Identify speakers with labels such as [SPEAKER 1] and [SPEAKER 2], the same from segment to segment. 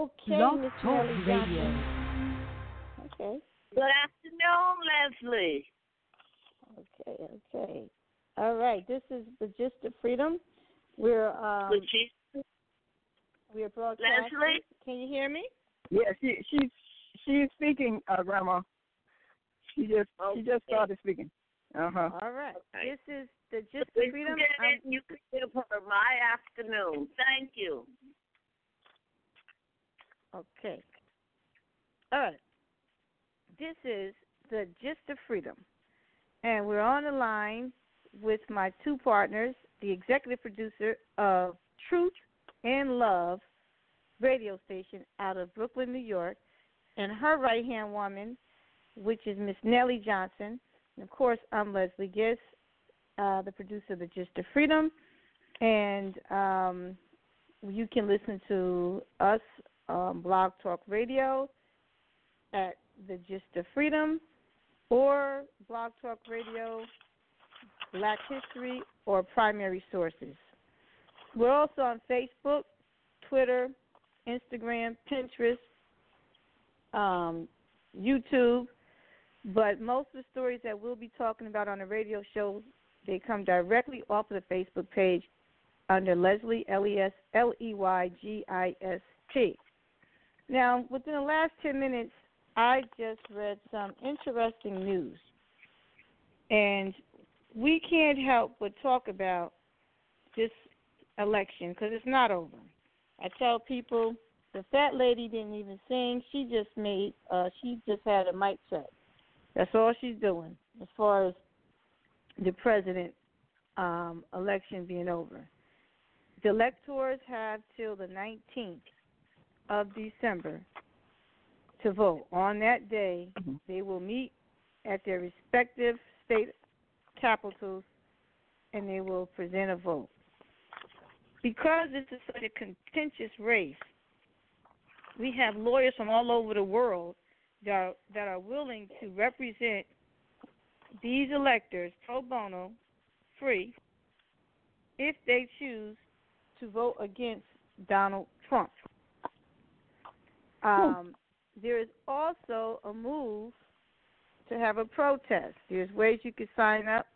[SPEAKER 1] Okay,
[SPEAKER 2] Blog
[SPEAKER 1] Miss
[SPEAKER 2] Talk
[SPEAKER 1] Nellie
[SPEAKER 2] Radio.
[SPEAKER 1] Johnson. Okay.
[SPEAKER 3] Good afternoon, Lesley.
[SPEAKER 1] Okay, okay. All right. This is the gist of freedom. We're um we're broadcasting.
[SPEAKER 3] Lesley?
[SPEAKER 1] Can you hear me?
[SPEAKER 4] Yeah, she she's she's speaking, uh, Grandma. She just she just started speaking. Uh huh.
[SPEAKER 1] All right.
[SPEAKER 3] Okay.
[SPEAKER 1] This is the gist
[SPEAKER 3] If
[SPEAKER 1] of
[SPEAKER 3] you
[SPEAKER 1] freedom.
[SPEAKER 3] get
[SPEAKER 1] I'm-
[SPEAKER 3] it, you can give her my afternoon. Thank you.
[SPEAKER 1] Okay. All right. This is the gist of freedom. And we're on the line with my two partners, the executive producer of Truth and Love radio station out of Brooklyn, New York, and her right hand woman, which is Miss Nellie Johnson. And of course, I'm Lesley Gist, uh, the producer of the Gist of Freedom. And um, you can listen to us on Blog Talk Radio at the Gist of Freedom or Blog Talk Radio, Black History, or Primary Sources. We're also on Facebook, Twitter, Instagram, Pinterest, um, YouTube. But most of the stories that we'll be talking about on the radio show, they come directly off of the Facebook page under Lesley L E S L E Y G I S T. Now, within the last ten minutes, I just read some interesting news, and we can't help but talk about this election because it's not over. I tell people the fat lady didn't even sing; she just made, uh, she just had a mic check. That's all she's doing as far as the president um, election being over. The electors have till the 19th of December to vote. On that day,
[SPEAKER 4] Mhm.
[SPEAKER 1] they will meet at their respective state capitals and they will present a vote. Because this is such a contentious race, we have lawyers from all over the world that are, that are willing to represent these electors pro bono, free, if they choose to vote against Donald Trump. Um, there is also a move to have a protest. There's ways you can sign up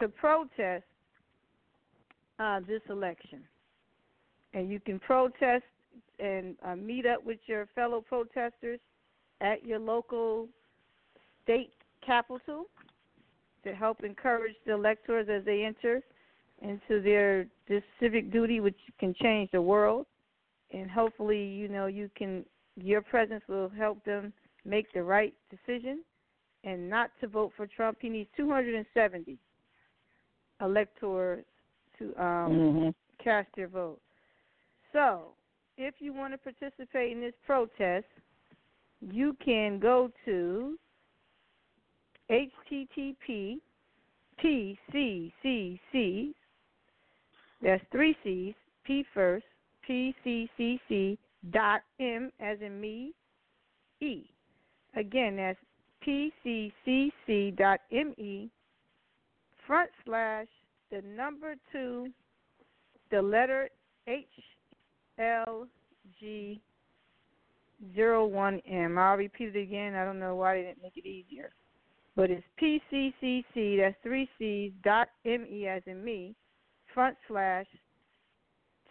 [SPEAKER 1] to protest uh, this election. And you can protest and uh, meet up with your fellow protesters at your local state capital to help encourage the electors as they enter into their this civic duty which can change the world and hopefully you know you can your presence will help them make the right decision and not to vote for Trump. He needs 270 electors to um,
[SPEAKER 4] hmm
[SPEAKER 1] cast their vote. So, if you want to participate in this protest, you can go to http pccc that's three C's P first pccc dot m as in me e. Again, that's pccc dot me front slash the number two the letter H L G zero one M. I'll repeat it again. I don't know why they didn't make it easier, but it's PCCC. That's three C's dot M E as in me front slash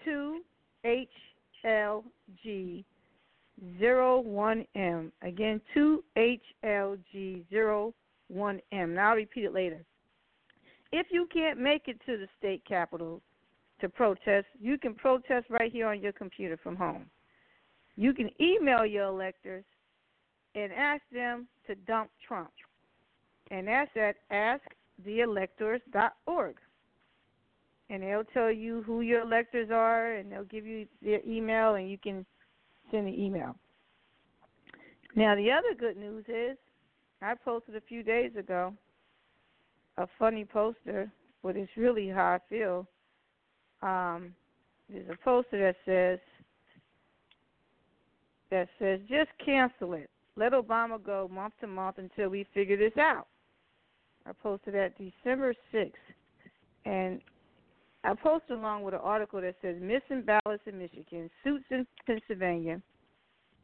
[SPEAKER 1] two 2HLG01M. Again, 2HLG01M. Now I'll repeat it later. If you can't make it to the state capitol to protest, you can protest right here on your computer from home. You can email your electors and ask them to dump Trump. And that's at asktheelectors.org. And they'll tell you who your electors are, and they'll give you their email, and you can send the email. Now, the other good news is I posted a few days ago a funny poster, but it's really how I feel. Um, there's a poster that says that says just cancel it. Let Obama go month to month until we figure this out. I posted that December sixth, and I posted along with an article that says missing ballots in Michigan, suits in Pennsylvania,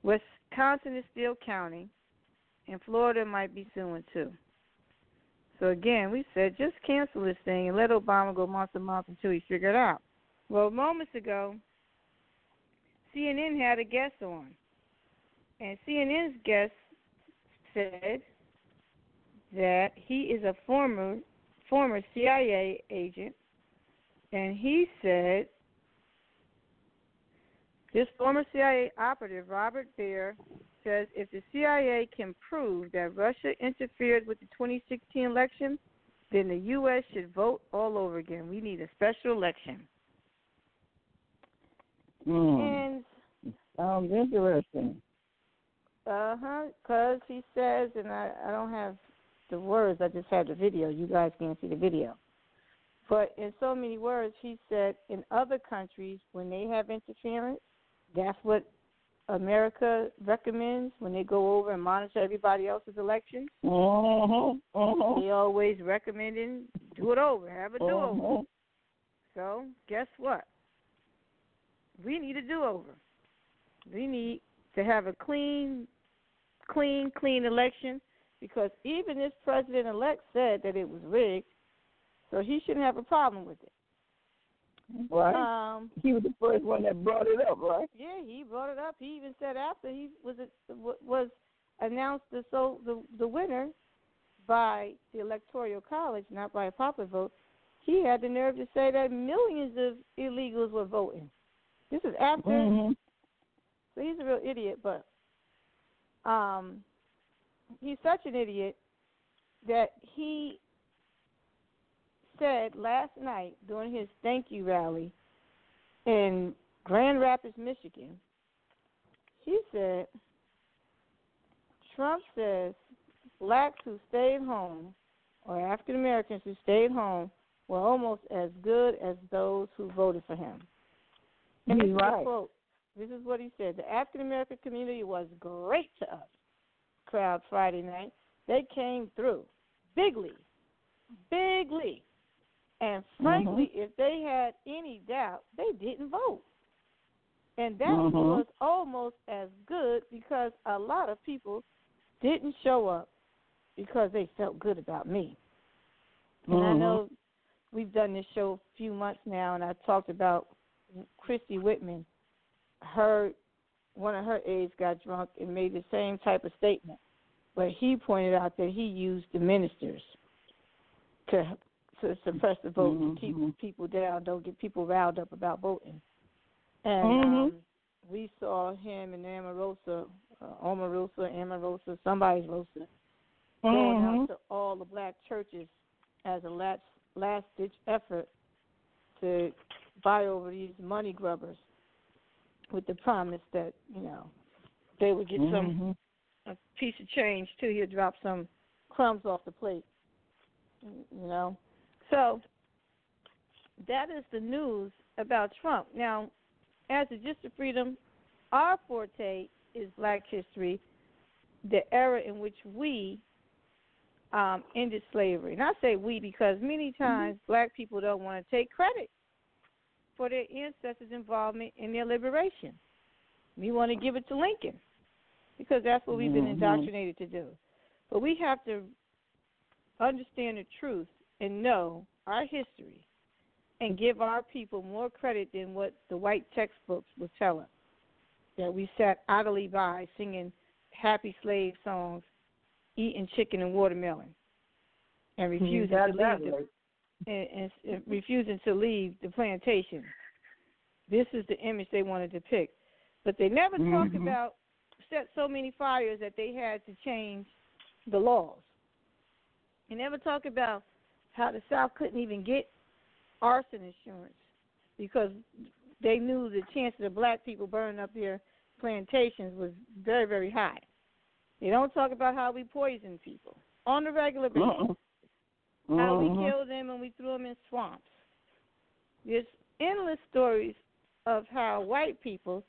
[SPEAKER 1] Wisconsin is still counting, and Florida might be suing too. So again, we said just cancel this thing and let Obama go month to month until he figure it out. Well, moments ago, CNN had a guest on, and CNN's guest said that he is a former former CIA agent, and he said this former CIA operative Robert Baer says if the CIA can prove that Russia interfered with the 2016 election, then the U.S. should vote all over again. We need a special election.
[SPEAKER 4] Mm.
[SPEAKER 1] And
[SPEAKER 4] Sounds interesting.
[SPEAKER 1] uh huh, because he says, and I I don't have the words. I just have the video. You guys can't see the video. But in so many words, he said in other countries when they have interference, that's what America recommends when they go over and monitor everybody else's elections.
[SPEAKER 4] Mhm. Mhm.
[SPEAKER 1] They always recommending do it over, have a do over.
[SPEAKER 4] Mhm.
[SPEAKER 1] So guess what? We need a do over. We need to have a clean, clean, clean election because even this president elect said that it was rigged, so he shouldn't have a problem with it.
[SPEAKER 4] Right.
[SPEAKER 1] Um,
[SPEAKER 4] he was the first one that brought it up, right?
[SPEAKER 1] yeah, he brought it up. He even said after he was was announced the so the the winner by the electoral college, not by a popular vote. He had the nerve to say that millions of illegals were voting. This is after
[SPEAKER 4] Mhm.
[SPEAKER 1] So he's a real idiot, but um, he's such an idiot that he said last night during his thank you rally in Grand Rapids, Michigan. He said Trump says blacks who stayed home or African Americans who stayed home were almost as good as those who voted for him. And
[SPEAKER 4] He's
[SPEAKER 1] this is
[SPEAKER 4] right.
[SPEAKER 1] quote. This is what he said. The African American community was great to us. Crowd Friday night. They came through bigly, bigly. And frankly, if they had any doubt, they didn't vote. And that
[SPEAKER 4] Mhm.
[SPEAKER 1] was almost as good because a lot of people didn't show up because they felt good about me. And I
[SPEAKER 4] Mhm.
[SPEAKER 1] know we've done this show a few months now, and I talked about Christie Whitman. Her one of her aides got drunk and made the same type of statement, but he pointed out that he used the ministers to to suppress the vote, to
[SPEAKER 4] Mhm.
[SPEAKER 1] keep people down, don't get people riled up about voting. And
[SPEAKER 4] Mhm.
[SPEAKER 1] um, we saw him and Omarosa, uh, Omarosa, Amarosa, somebody's Rosa, going
[SPEAKER 4] Mhm.
[SPEAKER 1] out to all the black churches as a last last ditch effort to buy over these money grubbers with the promise that you know they would get some
[SPEAKER 4] Mhm.
[SPEAKER 1] a piece of change too. He'd drop some crumbs off the plate, you know. So that is the news about Trump. Now, as a Gist of Freedom, our forte is Black history, the era in which we um, ended slavery. And I say we because many times black people don't want to take credit for their ancestors' involvement in their liberation. We want to give it to Lincoln because that's what we've been
[SPEAKER 4] Mhm.
[SPEAKER 1] indoctrinated to do. But we have to understand the truth and know our history and give our people more credit than what the white textbooks would tell us. That we sat idly by singing happy slave songs, eating chicken and watermelon, and refusing
[SPEAKER 4] Got
[SPEAKER 1] to leave the and, and, and refusing to leave the plantation. This is the image they want to depict, but they never talk
[SPEAKER 4] Mhm.
[SPEAKER 1] about set so many fires that they had to change the laws. They never talk about how the South couldn't even get arson insurance because they knew the chances of black people burning up their plantations was very, very high. They don't talk about how we poison people on a regular basis
[SPEAKER 4] Uh-uh.
[SPEAKER 1] how we
[SPEAKER 4] Mhm.
[SPEAKER 1] killed them and we threw them in swamps. There's endless stories of how white people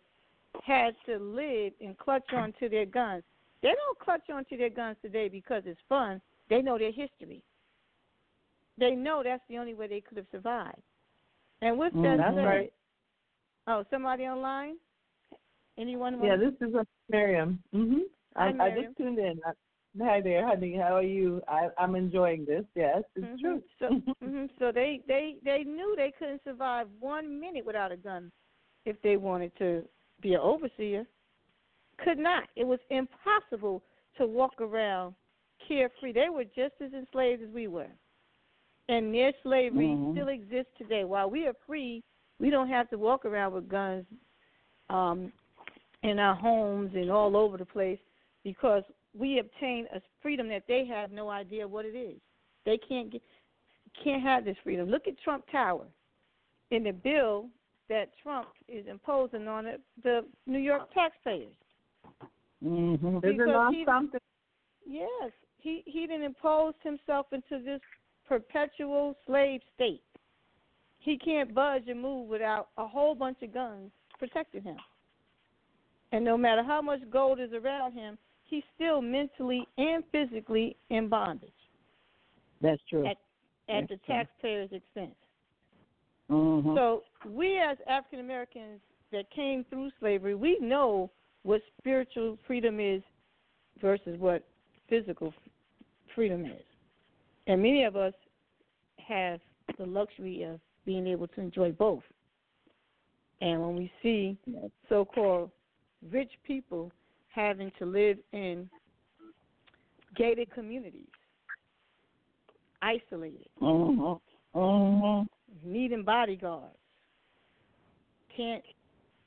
[SPEAKER 1] had to live and clutch onto their guns. They don't clutch onto their guns today because it's fun. They know their history. They know that's the only way they could have survived. And with
[SPEAKER 2] Mm,
[SPEAKER 1] that
[SPEAKER 2] right.
[SPEAKER 1] oh, somebody online? Anyone?
[SPEAKER 2] Yeah, this is a Miriam. Mhm. I, I just tuned in. I, hi there, honey. How are you? I, I'm enjoying this. Yes, it's
[SPEAKER 1] Mhm.
[SPEAKER 2] true.
[SPEAKER 1] So, hmm so they they they knew they couldn't survive one minute without a gun if they wanted to be an overseer. Could not. It was impossible to walk around carefree. They were just as enslaved as we were, and their slavery
[SPEAKER 2] Mhm.
[SPEAKER 1] still exists today. While we are free, we don't have to walk around with guns um, in our homes and all over the place because we obtain a freedom that they have no idea what it is. They can't get can't have this freedom. Look at Trump Tower. In the bill that Trump is imposing on it, the New York taxpayers.
[SPEAKER 2] Mm-hmm. Isn't
[SPEAKER 1] Because he-
[SPEAKER 2] something?
[SPEAKER 1] Yes, he he didn't impose himself into this perpetual slave state. He can't budge and move without a whole bunch of guns protecting him. And no matter how much gold is around him, he's still mentally and physically in bondage
[SPEAKER 2] That's true.
[SPEAKER 1] at at the
[SPEAKER 2] That's true.
[SPEAKER 1] taxpayer's expense.
[SPEAKER 2] mm-hmm.
[SPEAKER 1] So we as African Americans that came through slavery, we know what spiritual freedom is versus what physical freedom is. And many of us have the luxury of being able to enjoy both. And when we see so called rich people having to live in gated communities, isolated,
[SPEAKER 2] mm-hmm. Mm-hmm.
[SPEAKER 1] needing bodyguards, can't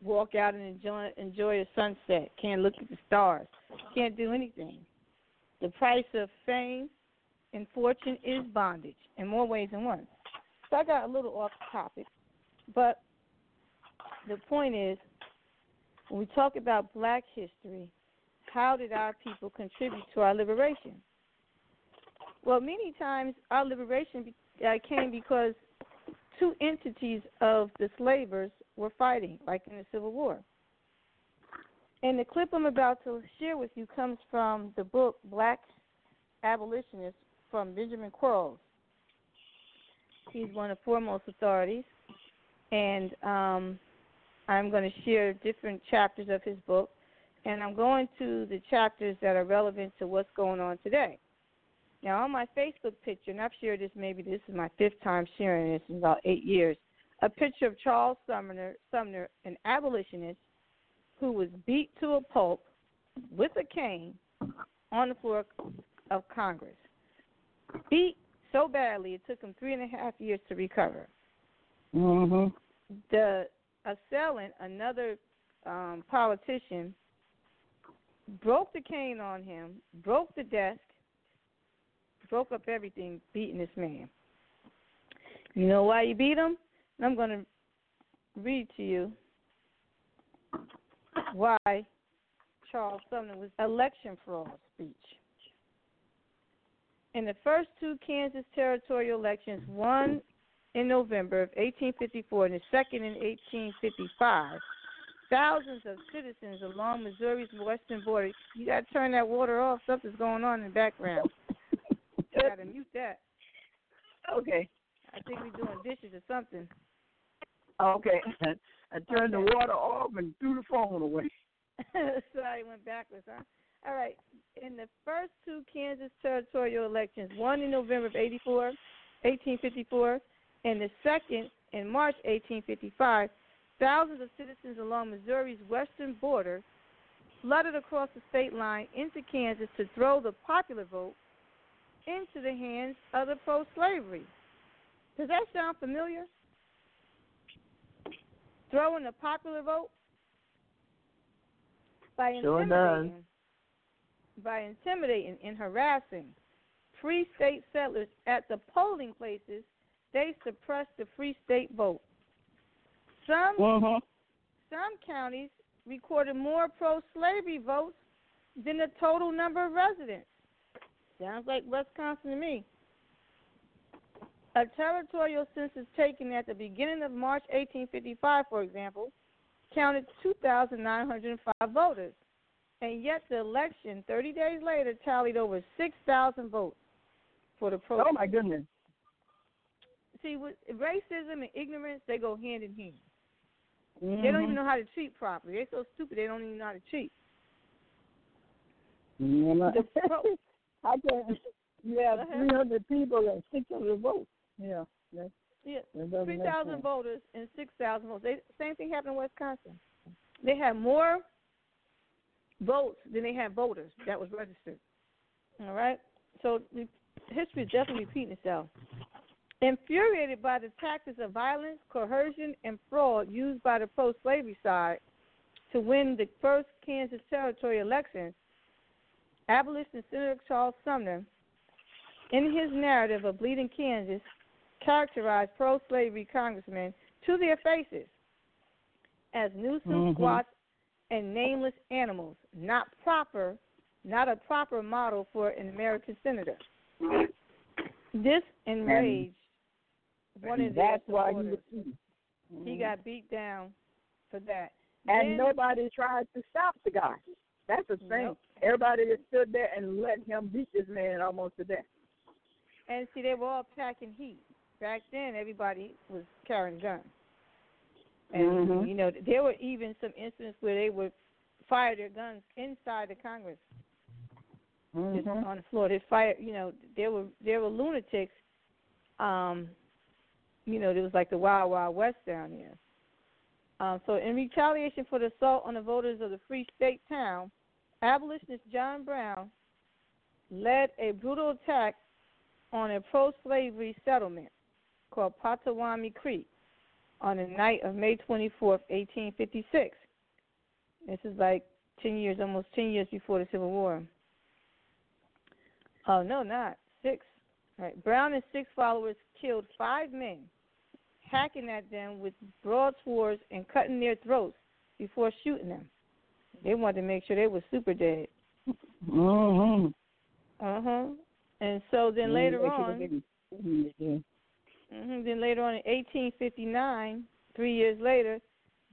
[SPEAKER 1] walk out and enjoy enjoy a sunset, can't look at the stars, can't do anything. The price of fame and fortune is bondage in more ways than one. So I got a little off topic, but the point is, when we talk about Black history, how did our people contribute to our liberation? Well, many times our liberation uh, came because two entities of the slavers were fighting, like in the Civil War. And the clip I'm about to share with you comes from the book Black Abolitionists from Benjamin Quarles. He's one of the foremost authorities, and um, I'm going to share different chapters of his book, and I'm going to the chapters that are relevant to what's going on today. Now, on my Facebook picture, and I've shared this maybe this is my fifth time sharing this in about eight years, a picture of Charles Sumner, Sumner, an abolitionist who was beat to a pulp with a cane on the floor of Congress. Beat so badly it took him three and a half years to recover.
[SPEAKER 2] Mm-hmm.
[SPEAKER 1] The assailant, another um, politician, broke the cane on him, broke the desk, broke up everything, beating this man. You know why he beat him? And I'm going to read to you why Charles Sumner was election fraud speech. In the first two Kansas territorial elections, one in November of 1854 and the second in 1855, thousands of citizens along Missouri's western border. You got to turn that water off. Something's going on in the background. You got to mute that.
[SPEAKER 2] Okay.
[SPEAKER 1] I think we're doing dishes or something.
[SPEAKER 2] Okay. I turned
[SPEAKER 1] Okay.
[SPEAKER 2] the water off and threw the phone away.
[SPEAKER 1] Sorry, went backwards, huh? All right. In the first two Kansas territorial elections, one in November of 84, 1854, and the second in March 1855, thousands of citizens along Missouri's western border flooded across the state line into Kansas to throw the popular vote into the hands of the pro slavery. Does that sound familiar? Throwing the popular vote? By
[SPEAKER 2] Sure does.
[SPEAKER 1] By intimidating and harassing free state settlers at the polling places, they suppressed the free state vote. Some
[SPEAKER 2] Mm-hmm.
[SPEAKER 1] some counties recorded more pro-slavery votes than the total number of residents. Sounds like Wisconsin to me. A territorial census taken at the beginning of March 1855, for example, counted 2,905 voters, and yet the election 30 days later tallied over 6,000 votes for the pro.
[SPEAKER 2] Oh my goodness.
[SPEAKER 1] see with racism and ignorance, they go hand in hand.
[SPEAKER 4] Mm-hmm.
[SPEAKER 1] They don't even know how to cheat properly. They're so stupid they don't even know how to cheat.
[SPEAKER 4] Mm-hmm.
[SPEAKER 1] The pro-
[SPEAKER 4] I can. You have
[SPEAKER 1] Go ahead.
[SPEAKER 4] three hundred people and six hundred votes. Yeah. That,
[SPEAKER 1] Yeah, three thousand voters and six thousand votes. They, same thing happened in Wisconsin. They had more votes than they had voters that was registered. All right, so the history is definitely repeating itself. Infuriated by the tactics of violence, coercion, and fraud used by the pro-slavery side to win the first Kansas territory elections, abolitionist Senator Charles Sumner, in his narrative of Bleeding Kansas, characterized pro slavery congressmen to their faces as nuisance
[SPEAKER 4] Mhm.
[SPEAKER 1] squats and nameless animals, not proper not a proper model for an American senator. This enraged one of
[SPEAKER 4] That's why he was.
[SPEAKER 1] He mm-hmm. got beat down for that.
[SPEAKER 4] And
[SPEAKER 1] Then-
[SPEAKER 4] nobody tried to stop the guy. That's the thing.
[SPEAKER 1] Nope.
[SPEAKER 4] Everybody just stood there and let him beat this man almost to death.
[SPEAKER 1] And see, they were all packing heat. Back then, everybody was carrying guns. And,
[SPEAKER 4] Mhm.
[SPEAKER 1] you know, there were even some incidents where they would fire their guns inside the Congress, just
[SPEAKER 4] Mhm.
[SPEAKER 1] on the floor. They fire, you know, there were there were lunatics. Um, you know, there was like the Wild Wild West down there. Um, so, in retaliation for the assault on the voters of the Free State town, abolitionist John Brown led a brutal attack on a pro-slavery settlement called Pottawatomie Creek on the night of May 24th, 1856. This is like 10 years, almost 10 years before the Civil War. Oh, no, not. Six. All right. Brown and six followers killed five men, hacking at them with broadswords and cutting their throats before shooting them. They wanted to make sure they were super dead.
[SPEAKER 4] Mhm.
[SPEAKER 1] Uh huh. And so then later
[SPEAKER 4] They should've
[SPEAKER 1] on,
[SPEAKER 4] been- Yeah.
[SPEAKER 1] hmm Then later on in 1859, three years later,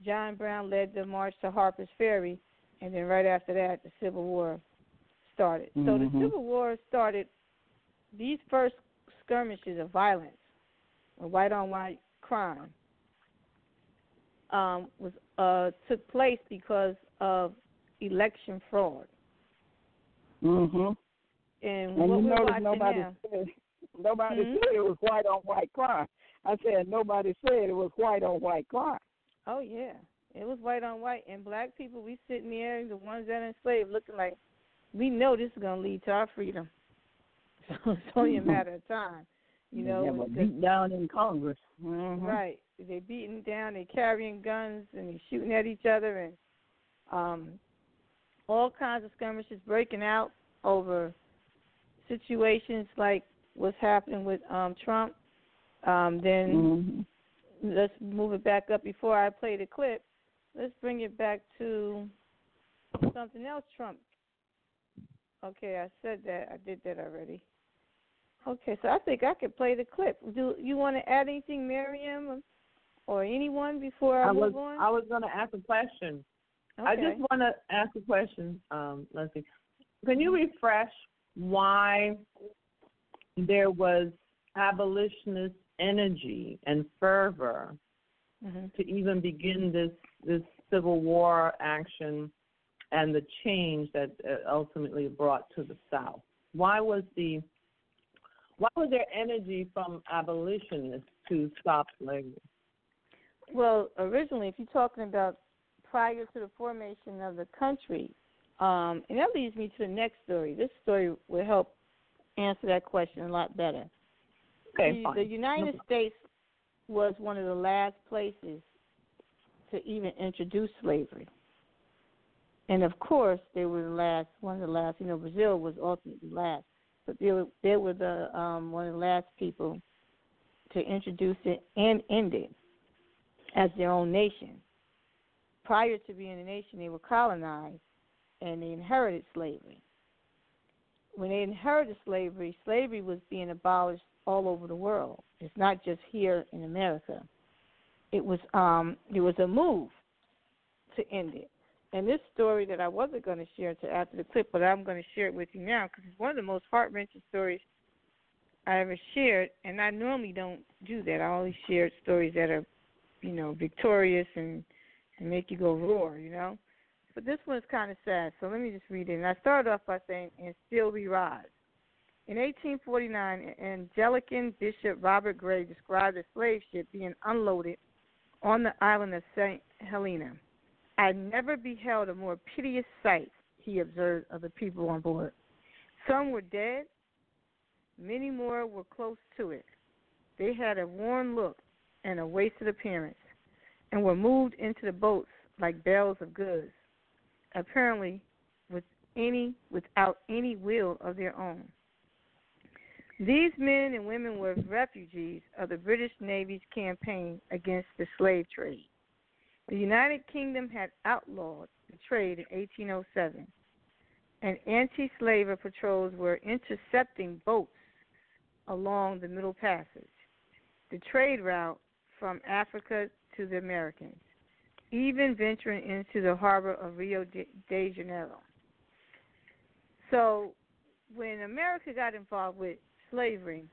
[SPEAKER 1] John Brown led the march to Harper's Ferry, and then right after that, the Civil War started. So the
[SPEAKER 4] Mhm.
[SPEAKER 1] Civil War started. These first skirmishes of violence, of white on white crime, um, was uh, took place because of election fraud.
[SPEAKER 4] Mhm.
[SPEAKER 1] And,
[SPEAKER 4] And
[SPEAKER 1] what
[SPEAKER 4] you
[SPEAKER 1] we're
[SPEAKER 4] notice
[SPEAKER 1] watching
[SPEAKER 4] nobody
[SPEAKER 1] now,
[SPEAKER 4] nobody
[SPEAKER 1] Mhm.
[SPEAKER 4] said it was white on white crime. I said nobody said it was white on white crime.
[SPEAKER 1] Oh yeah, it was white on white, and black people. We sitting there, the ones that are enslaved, looking like we know this is gonna lead to our freedom. So it's only a matter of time, you know.
[SPEAKER 4] they were beat down in Congress. Mhm.
[SPEAKER 1] right? They beating down, they carrying guns, and they shooting at each other, and um, all kinds of skirmishes breaking out over situations like what's happening with um Trump. Um, then
[SPEAKER 4] Mhm.
[SPEAKER 1] let's move it back up before I play the clip. Let's bring it back to something else Trump. Okay, I said that. I did that already. Okay, so I think I could play the clip. Do you want to add anything, Miriam, or anyone before I,
[SPEAKER 2] I
[SPEAKER 1] move
[SPEAKER 2] was
[SPEAKER 1] on?
[SPEAKER 2] I was going to ask a question. I just want to ask a question, um, Lesley. Can you refresh why there was abolitionist energy and fervor
[SPEAKER 1] Mhm.
[SPEAKER 2] to even begin this this Civil War action and the change that uh, ultimately brought to the South? Why was the why was there energy from abolitionists to stop slavery?
[SPEAKER 1] Well, originally, if you're talking about prior to the formation of the country, um, and that leads me to the next story. This story will help answer that question a lot better.
[SPEAKER 2] Okay,
[SPEAKER 1] the, the United
[SPEAKER 2] No
[SPEAKER 1] States was one of the last places to even introduce slavery. And of course, they were the last, one of the last. You know, Brazil was ultimately last, but they were they were the um, one of the last people to introduce it and end it as their own nation. Prior to being a nation, they were colonized and they inherited slavery. When they inherited slavery, slavery was being abolished all over the world. It's not just here in America. It was um there was a move to end it. And this story that I wasn't going to share until after the clip, but I'm going to share it with you now because it's one of the most heart wrenching stories I ever shared, and I normally don't do that. I only share stories that are, you know, victorious and and make you go roar, you know. But this one's kind of sad, so let me just read it. And I started off by saying, "And still we rise." In 1849, Anglican Bishop Robert Gray described a slave ship being unloaded on the island of St. Helena. I never beheld a more piteous sight, he observed of the people on board. Some were dead, many more were close to it. They had a worn look and a wasted appearance, and were moved into the boats like bales of goods, apparently with any without any will of their own. These men and women were refugees of the British Navy's campaign against the slave trade. The United Kingdom had outlawed the trade in 1807, and anti slaver patrols were intercepting boats along the Middle Passage, the trade route from Africa to the Americas, even venturing into the harbor of Rio de Janeiro. So, when America got involved with slavery,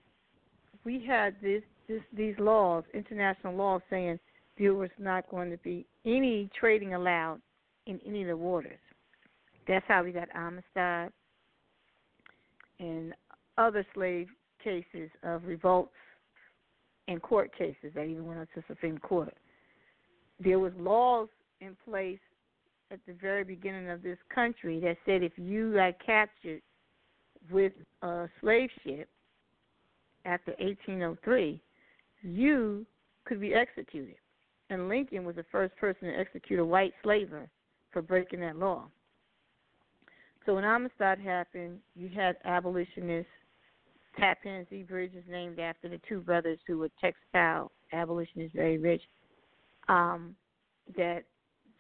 [SPEAKER 1] we had this, this these laws, international laws, saying there was not going to be any trading allowed in any of the waters. That's how we got Amistad and other slave cases of revolts and court cases that even went up to Supreme Court. There was laws in place at the very beginning of this country that said if you got captured with a slave ship after 1803, you could be executed. And Lincoln was the first person to execute a white slaver for breaking that law. So when Amistad happened, you had abolitionists. Tappan Zee Bridge is named after the two brothers who were textile abolitionists, very rich, um, that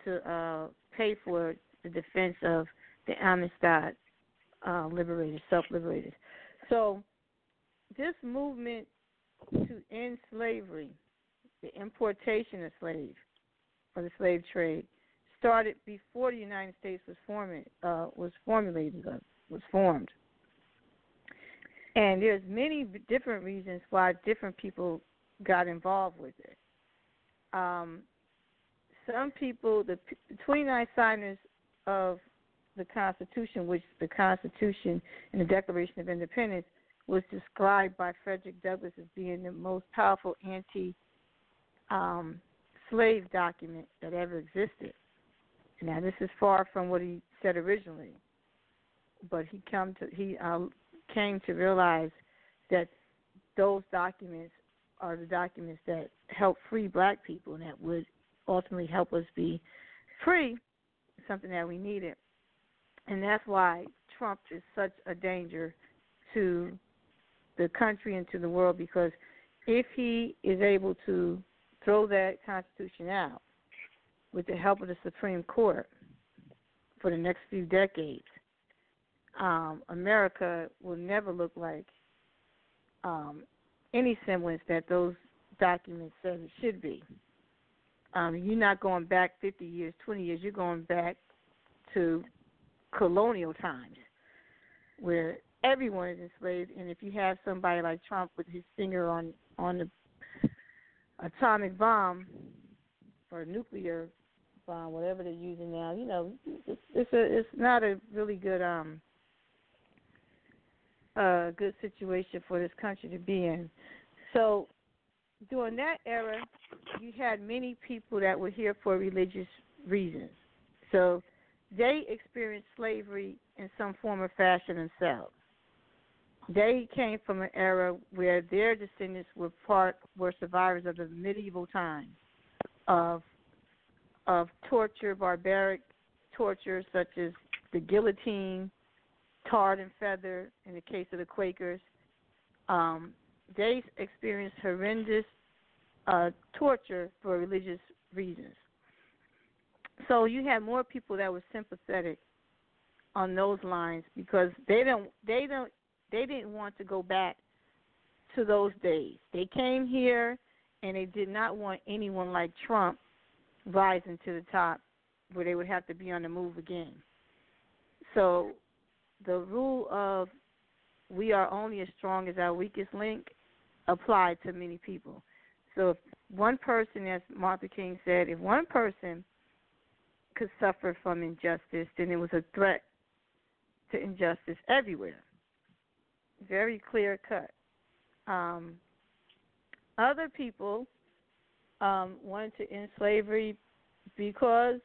[SPEAKER 1] to uh, pay for the defense of the Amistad uh, liberators, self-liberators. So this movement to end slavery, the importation of slaves, or the slave trade, started before the United States was forming uh, was formulated uh, was formed. And there's many different reasons why different people got involved with it. Um, some people, the 29 signers of the Constitution, which the Constitution and the Declaration of Independence was described by Frederick Douglass as being the most powerful anti um, slave document that ever existed. Now, this is far from what he said originally, but he come to he uh, came to realize that those documents are the documents that help free black people and that would ultimately help us be free, something that we needed. And that's why Trump is such a danger to the country and to the world because if he is able to throw that Constitution out with the help of the Supreme Court for the next few decades, um, America will never look like um, any semblance that those documents says it should be. Um, you're not going back 50 years, 20 years. You're going back to colonial times, where everyone is enslaved. And if you have somebody like Trump with his finger on on the atomic bomb or nuclear bomb, whatever they're using now, you know, it's, it's a it's not a really good um uh good situation for this country to be in. So during that era, you had many people that were here for religious reasons. So they experienced slavery in some form or fashion themselves they came from an era where their descendants were part were survivors of the medieval times of of torture, barbaric torture such as the guillotine, tarred and feather in the case of the Quakers. Um, they experienced horrendous uh, torture for religious reasons. So you had more people that were sympathetic on those lines because they don't they don't they didn't want to go back to those days. They came here and they did not want anyone like Trump rising to the top where they would have to be on the move again. So the rule of we are only as strong as our weakest link applied to many people. So if one person, as Martin King said, if one person could suffer from injustice, then it was a threat to injustice everywhere. Very clear cut. Um, other people um, wanted to end slavery because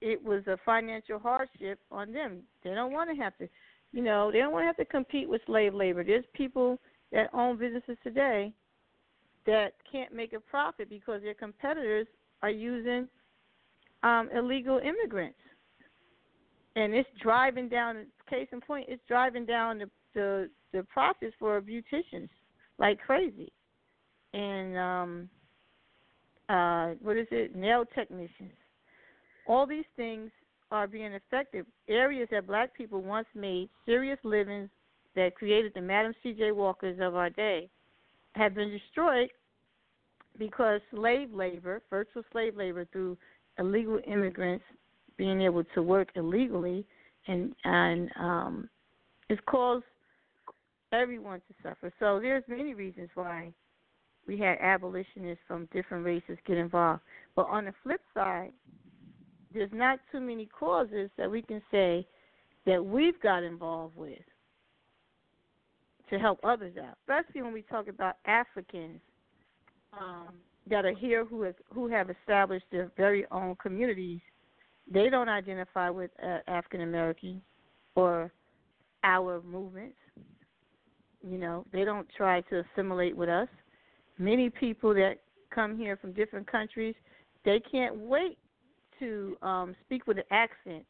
[SPEAKER 1] it was a financial hardship on them. They don't want to have to, you know, they don't want to have to compete with slave labor. There's people that own businesses today that can't make a profit because their competitors are using um, illegal immigrants, and it's driving down. Case in point, it's driving down the the, the profits for beauticians like crazy, and um, uh, what is it? Nail technicians. All these things are being affected. Areas that black people once made serious livings that created the Madam C.J. Walkers of our day have been destroyed because slave labor, virtual slave labor through illegal immigrants being able to work illegally and and um it's caused everyone to suffer. So there's many reasons why we had abolitionists from different races get involved. But on the flip side, there's not too many causes that we can say that we've got involved with to help others out, especially when we talk about Africans um, that are here who have who have established their very own communities. They don't identify with uh, African Americans or our movements. You know, they don't try to assimilate with us. Many people that come here from different countries, they can't wait to um, speak with an accent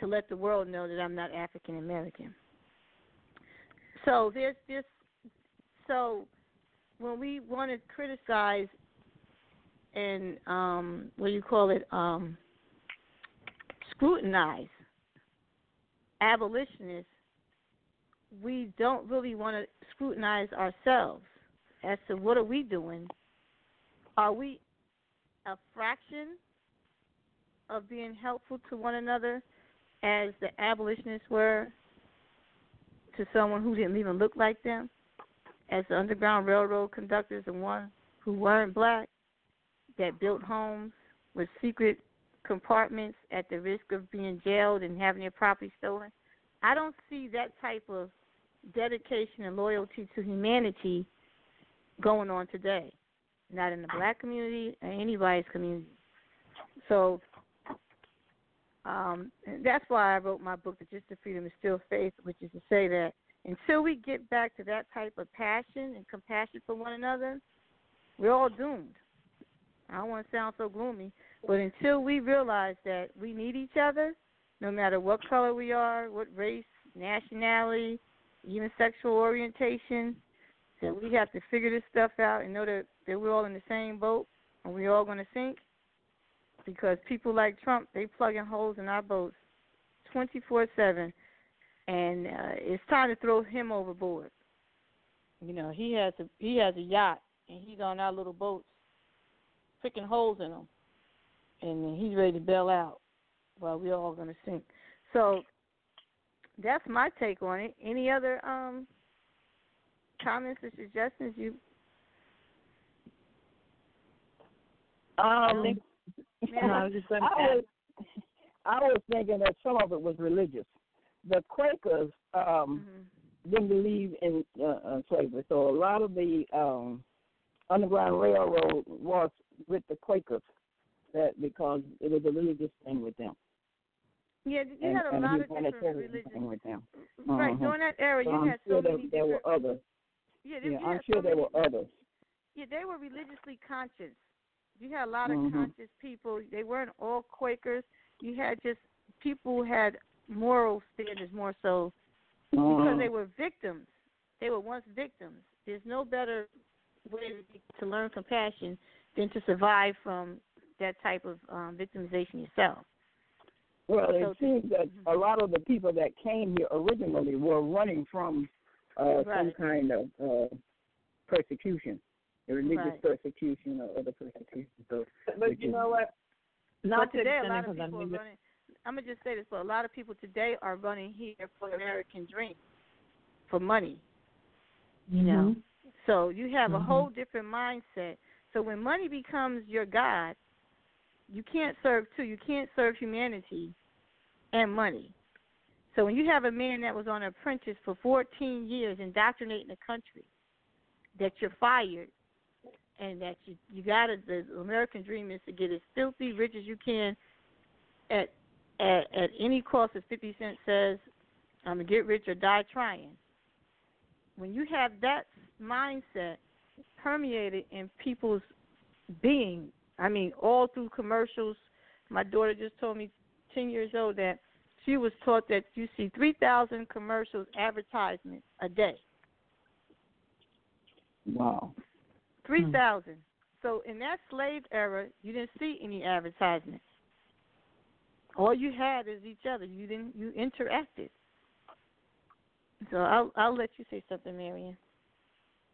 [SPEAKER 1] to let the world know that I'm not African American. So there's this. So when we want to criticize and um, what do you call it? Um, scrutinize abolitionists, we don't really want to scrutinize ourselves as to what are we doing. Are we a fraction of being helpful to one another as the abolitionists were to someone who didn't even look like them, as the Underground Railroad conductors, the ones who weren't black, that built homes with secret compartments at the risk of being jailed and having their property stolen. I don't see that type of dedication and loyalty to humanity going on today, not in the black community or anybody's community. So um, and that's why I wrote my book, The Gist of Freedom is Still Faith, which is to say that until we get back to that type of passion and compassion for one another, we're all doomed. I don't want to sound so gloomy, but until we realize that we need each other, no matter what color we are, what race, nationality, even sexual orientation, that we have to figure this stuff out and know that, that we're all in the same boat and we're all going to sink because people like Trump they plugging holes in our boats twenty four seven, and uh, it's time to throw him overboard. You know he has a he has a yacht and he's on our little boats, picking holes in them, and he's ready to bail out while we're all going to sink. So that's my take on it. Any other um comments or suggestions you
[SPEAKER 4] um, no, I was just going to I was, I was thinking that some of it was religious. The Quakers um, mm-hmm. didn't believe in uh, uh, slavery, so a lot of the um, Underground Railroad was with the Quakers, that because it was a religious thing with them.
[SPEAKER 1] Yeah, you and, had a lot of different religions.
[SPEAKER 4] with them.
[SPEAKER 1] Right
[SPEAKER 4] uh-huh.
[SPEAKER 1] during that era,
[SPEAKER 4] so
[SPEAKER 1] you
[SPEAKER 4] I'm
[SPEAKER 1] had
[SPEAKER 4] sure
[SPEAKER 1] so
[SPEAKER 4] there,
[SPEAKER 1] many.
[SPEAKER 4] There
[SPEAKER 1] different...
[SPEAKER 4] were others.
[SPEAKER 1] Yeah, there,
[SPEAKER 4] yeah,
[SPEAKER 1] I'm
[SPEAKER 4] sure
[SPEAKER 1] so
[SPEAKER 4] there
[SPEAKER 1] many...
[SPEAKER 4] were others.
[SPEAKER 1] Yeah, they were religiously conscious. You had a lot of
[SPEAKER 4] mm-hmm.
[SPEAKER 1] conscious people. They weren't all Quakers. You had just people who had moral standards more so
[SPEAKER 4] mm-hmm.
[SPEAKER 1] because they were victims. They were once victims. There's no better way to learn compassion than to survive from that type of um, victimization yourself.
[SPEAKER 4] Well, it seems that
[SPEAKER 1] mm-hmm.
[SPEAKER 4] a lot of the people that came here originally were running from uh,
[SPEAKER 1] right.
[SPEAKER 4] some kind of uh, persecution religious
[SPEAKER 1] right.
[SPEAKER 4] persecution or other persecution. So,
[SPEAKER 2] but you know what? Not
[SPEAKER 1] but today, a lot
[SPEAKER 2] of
[SPEAKER 1] people are running. I'm gonna just say this, but a lot of people today are running here for the American dream. for money. You
[SPEAKER 2] mm-hmm.
[SPEAKER 1] know, so you have
[SPEAKER 2] mm-hmm.
[SPEAKER 1] a whole different mindset. So when money becomes your god, you can't serve two. You can't serve humanity and money. So when you have a man that was on an apprentice for 14 years indoctrinating the country, that you're fired, and that you you got to the American dream is to get as filthy rich as you can at at at any cost, as 50 Cent says, um, get rich or die trying. When you have that mindset permeated in people's being, I mean, all through commercials. My daughter just told me, 10 years old, that she was taught that you see 3,000 commercials, advertisements a day.
[SPEAKER 4] Wow.
[SPEAKER 1] 3,000. Hmm. So in that slave era, you didn't see any advertisements. All you had is each other. You didn't. You interacted. So I'll I'll let you say something, Marion.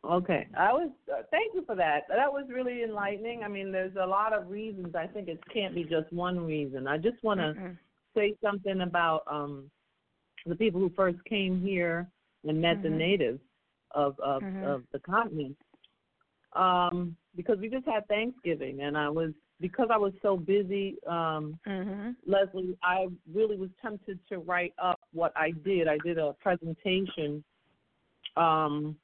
[SPEAKER 2] Okay, I was. Uh, thank you for that. That was really enlightening. I mean, there's a lot of reasons. I think it can't be just one reason. I just want to say something about um the people who first came here and met mm-hmm. the natives of of, mm-hmm. of the continent. Um, because we just had Thanksgiving, and I was because I was so busy, um, mm-hmm. Lesley. I really was tempted to write up what I did. I did a presentation. Um,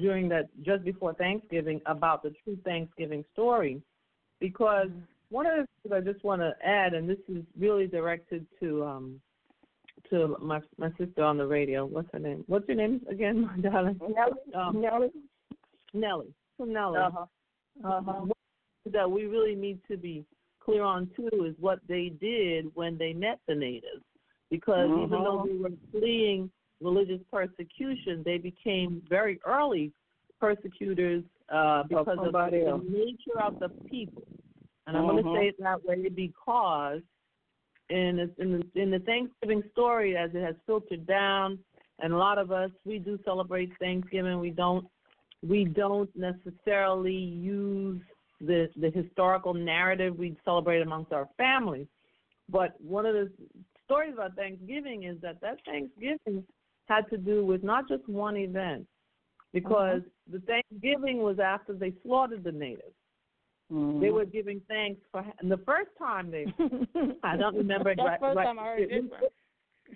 [SPEAKER 2] during that just before Thanksgiving about the true Thanksgiving story, because mm-hmm. one of the things I just want to add, and this is really directed to um to my my sister on the radio. What's her name? What's your name again, my darling?
[SPEAKER 4] Nellie. Um, Nellie.
[SPEAKER 2] Nellie. Nellie.
[SPEAKER 4] Uh-huh. Uh-huh.
[SPEAKER 2] That we really need to be clear on too is what they did when they met the natives, because uh-huh. even though we were fleeing religious persecution, they became very early persecutors uh, because of the nature of the people. And I'm going to say it that way because in in the in the Thanksgiving story, as it has filtered down, and a lot of us we do celebrate Thanksgiving. We don't we don't necessarily use the the historical narrative we celebrate amongst our families. But one of the stories about Thanksgiving is that that Thanksgiving had to do with not just one event, because uh-huh. the Thanksgiving was after they slaughtered the natives. Mm-hmm. They were giving thanks for and the first time they. I don't remember
[SPEAKER 1] That's the first right, time I heard it.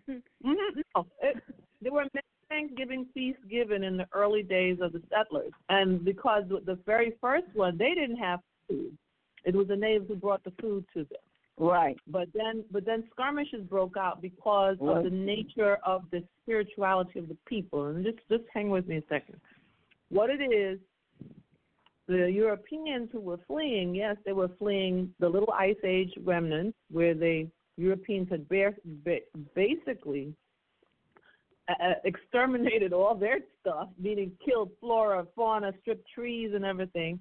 [SPEAKER 2] mm-hmm, no, it, there were many Thanksgiving feast given in the early days of the settlers, and because the very first one they didn't have food, it was the natives who brought the food to them.
[SPEAKER 4] Right.
[SPEAKER 2] But then but then skirmishes broke out because what? of the nature of the spirituality of the people. And just just hang with me a second. What it is, the Europeans who were fleeing, yes, they were fleeing the little ice age remnants where the Europeans had bear, basically uh, exterminated all their stuff, meaning killed flora, fauna, stripped trees and everything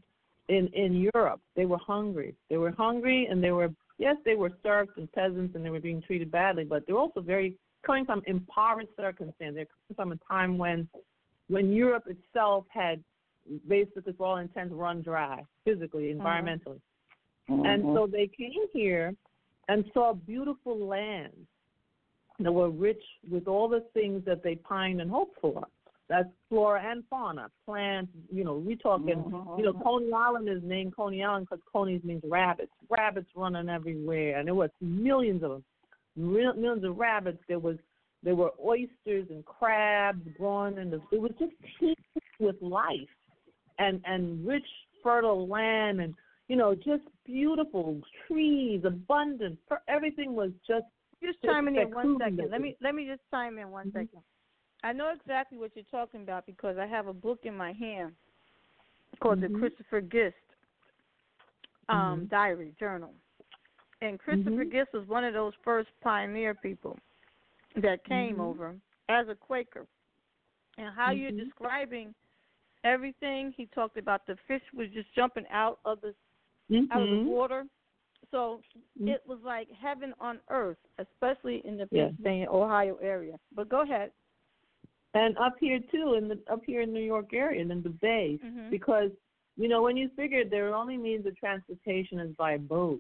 [SPEAKER 2] in in Europe. They were hungry. They were hungry and they were yes, they were serfs and peasants and they were being treated badly, but they're also very coming from impoverished circumstances. They're coming from a time when when Europe itself had basically for all intents run dry, physically, uh-huh. environmentally. Mm-hmm. And so they came here and saw beautiful lands that were rich with all the things that they pined and hoped for. That's flora and fauna, plants. You know, we talking. Mm-hmm. You know, Coney Island is named Coney Island because Coney means rabbits. Rabbits running everywhere, and there was millions of them, millions of rabbits. There was there were oysters and crabs growing, and it was just teeming with life, and and rich fertile land, and you know, just beautiful trees, abundant. Everything was just.
[SPEAKER 1] Just chiming in one second. Let me let me just chime in one mm-hmm. second. I know exactly what you're talking about because I have a book in my hand called mm-hmm. the Christopher Gist um, mm-hmm. Diary Journal. And Christopher mm-hmm. Gist was one of those first pioneer people that came mm-hmm. over as a Quaker. And how you're mm-hmm. describing everything, he talked about the fish was just jumping out of the out of the water. So it was like heaven on earth, especially in the Pennsylvania, yeah. Ohio area. But go ahead
[SPEAKER 2] and up here too in the up here in New York area and in the Bay mm-hmm. because you know when you figure their only means of transportation is by boat,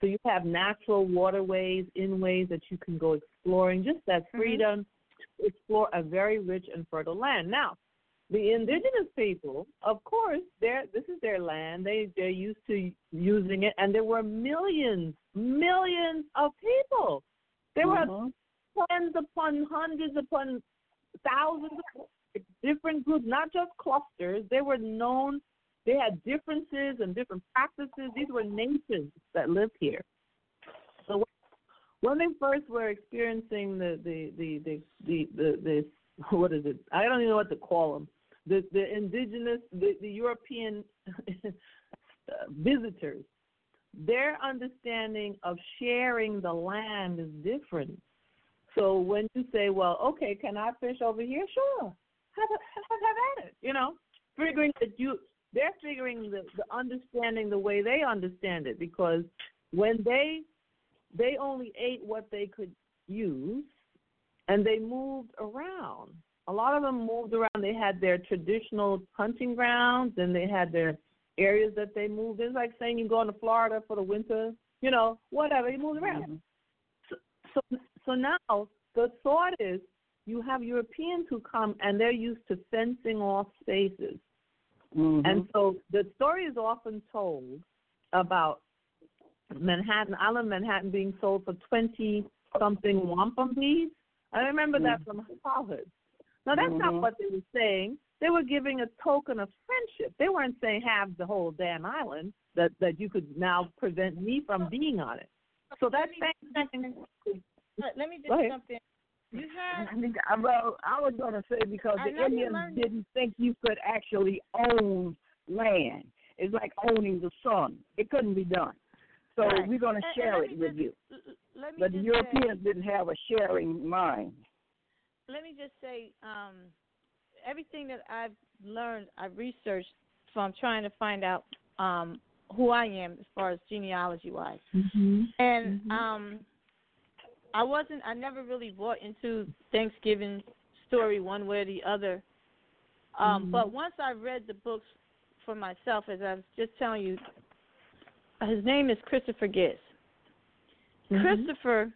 [SPEAKER 2] so you have natural waterways, in ways that you can go exploring. Just that mm-hmm. freedom mm-hmm. explore a very rich and fertile land. Now, the indigenous people, of course, this is their land. They they're used to using it, and there were millions, millions of people. There were
[SPEAKER 4] Mm-hmm.
[SPEAKER 2] tens upon hundreds upon thousands of different groups, not just clusters. They were known. They had differences and different practices. These were nations that lived here. So when they first were experiencing the the the the the, the, the what is it? I don't even know what to call them. The the indigenous, the, the European visitors, their understanding of sharing the land is different. So when you say, "Well, okay, can I fish over here?" Sure, have have, have at it. You know, figuring that you they're figuring the, the understanding the way they understand it because when they they only ate what they could use and they moved around a lot of them moved around they had their traditional hunting grounds and they had their areas that they moved it's like saying you go into florida for the winter you know whatever you move around
[SPEAKER 4] Mhm.
[SPEAKER 2] so, so so now the thought is you have europeans who come and they're used to fencing off spaces
[SPEAKER 4] Mhm.
[SPEAKER 2] and so the story is often told about Manhattan, Island Manhattan being sold for 20 something wampum beads. I remember that from childhood. Now, that's not
[SPEAKER 4] Mhm.
[SPEAKER 2] what they were saying. They were giving a token of friendship. They weren't saying have the whole damn island that, that you could now prevent me from being on it. So that same thing.
[SPEAKER 1] Let, let me just jump in. You had
[SPEAKER 4] I think- I- Well, I was going to say because
[SPEAKER 1] I
[SPEAKER 4] the Indians didn't think you could actually own land. It's like owning the sun. It couldn't be done. So
[SPEAKER 1] Right.
[SPEAKER 4] we're going to
[SPEAKER 1] And- and
[SPEAKER 4] share
[SPEAKER 1] let
[SPEAKER 4] it
[SPEAKER 1] me
[SPEAKER 4] with
[SPEAKER 1] just-
[SPEAKER 4] you.
[SPEAKER 1] L- l- let me
[SPEAKER 4] But the Europeans
[SPEAKER 1] say,
[SPEAKER 4] didn't have a sharing mind.
[SPEAKER 1] let me just say, um, everything that I've learned, I've researched from trying to find out um, who I am as far as genealogy wise.
[SPEAKER 2] Mm-hmm.
[SPEAKER 1] And
[SPEAKER 2] Mhm.
[SPEAKER 1] um, I wasn't, I never really bought into Thanksgiving story one way or the other. Um,
[SPEAKER 2] Mhm.
[SPEAKER 1] But once I read the books for myself, as I was just telling you, his name is Christopher Gist.
[SPEAKER 2] Mm-hmm.
[SPEAKER 1] Christopher,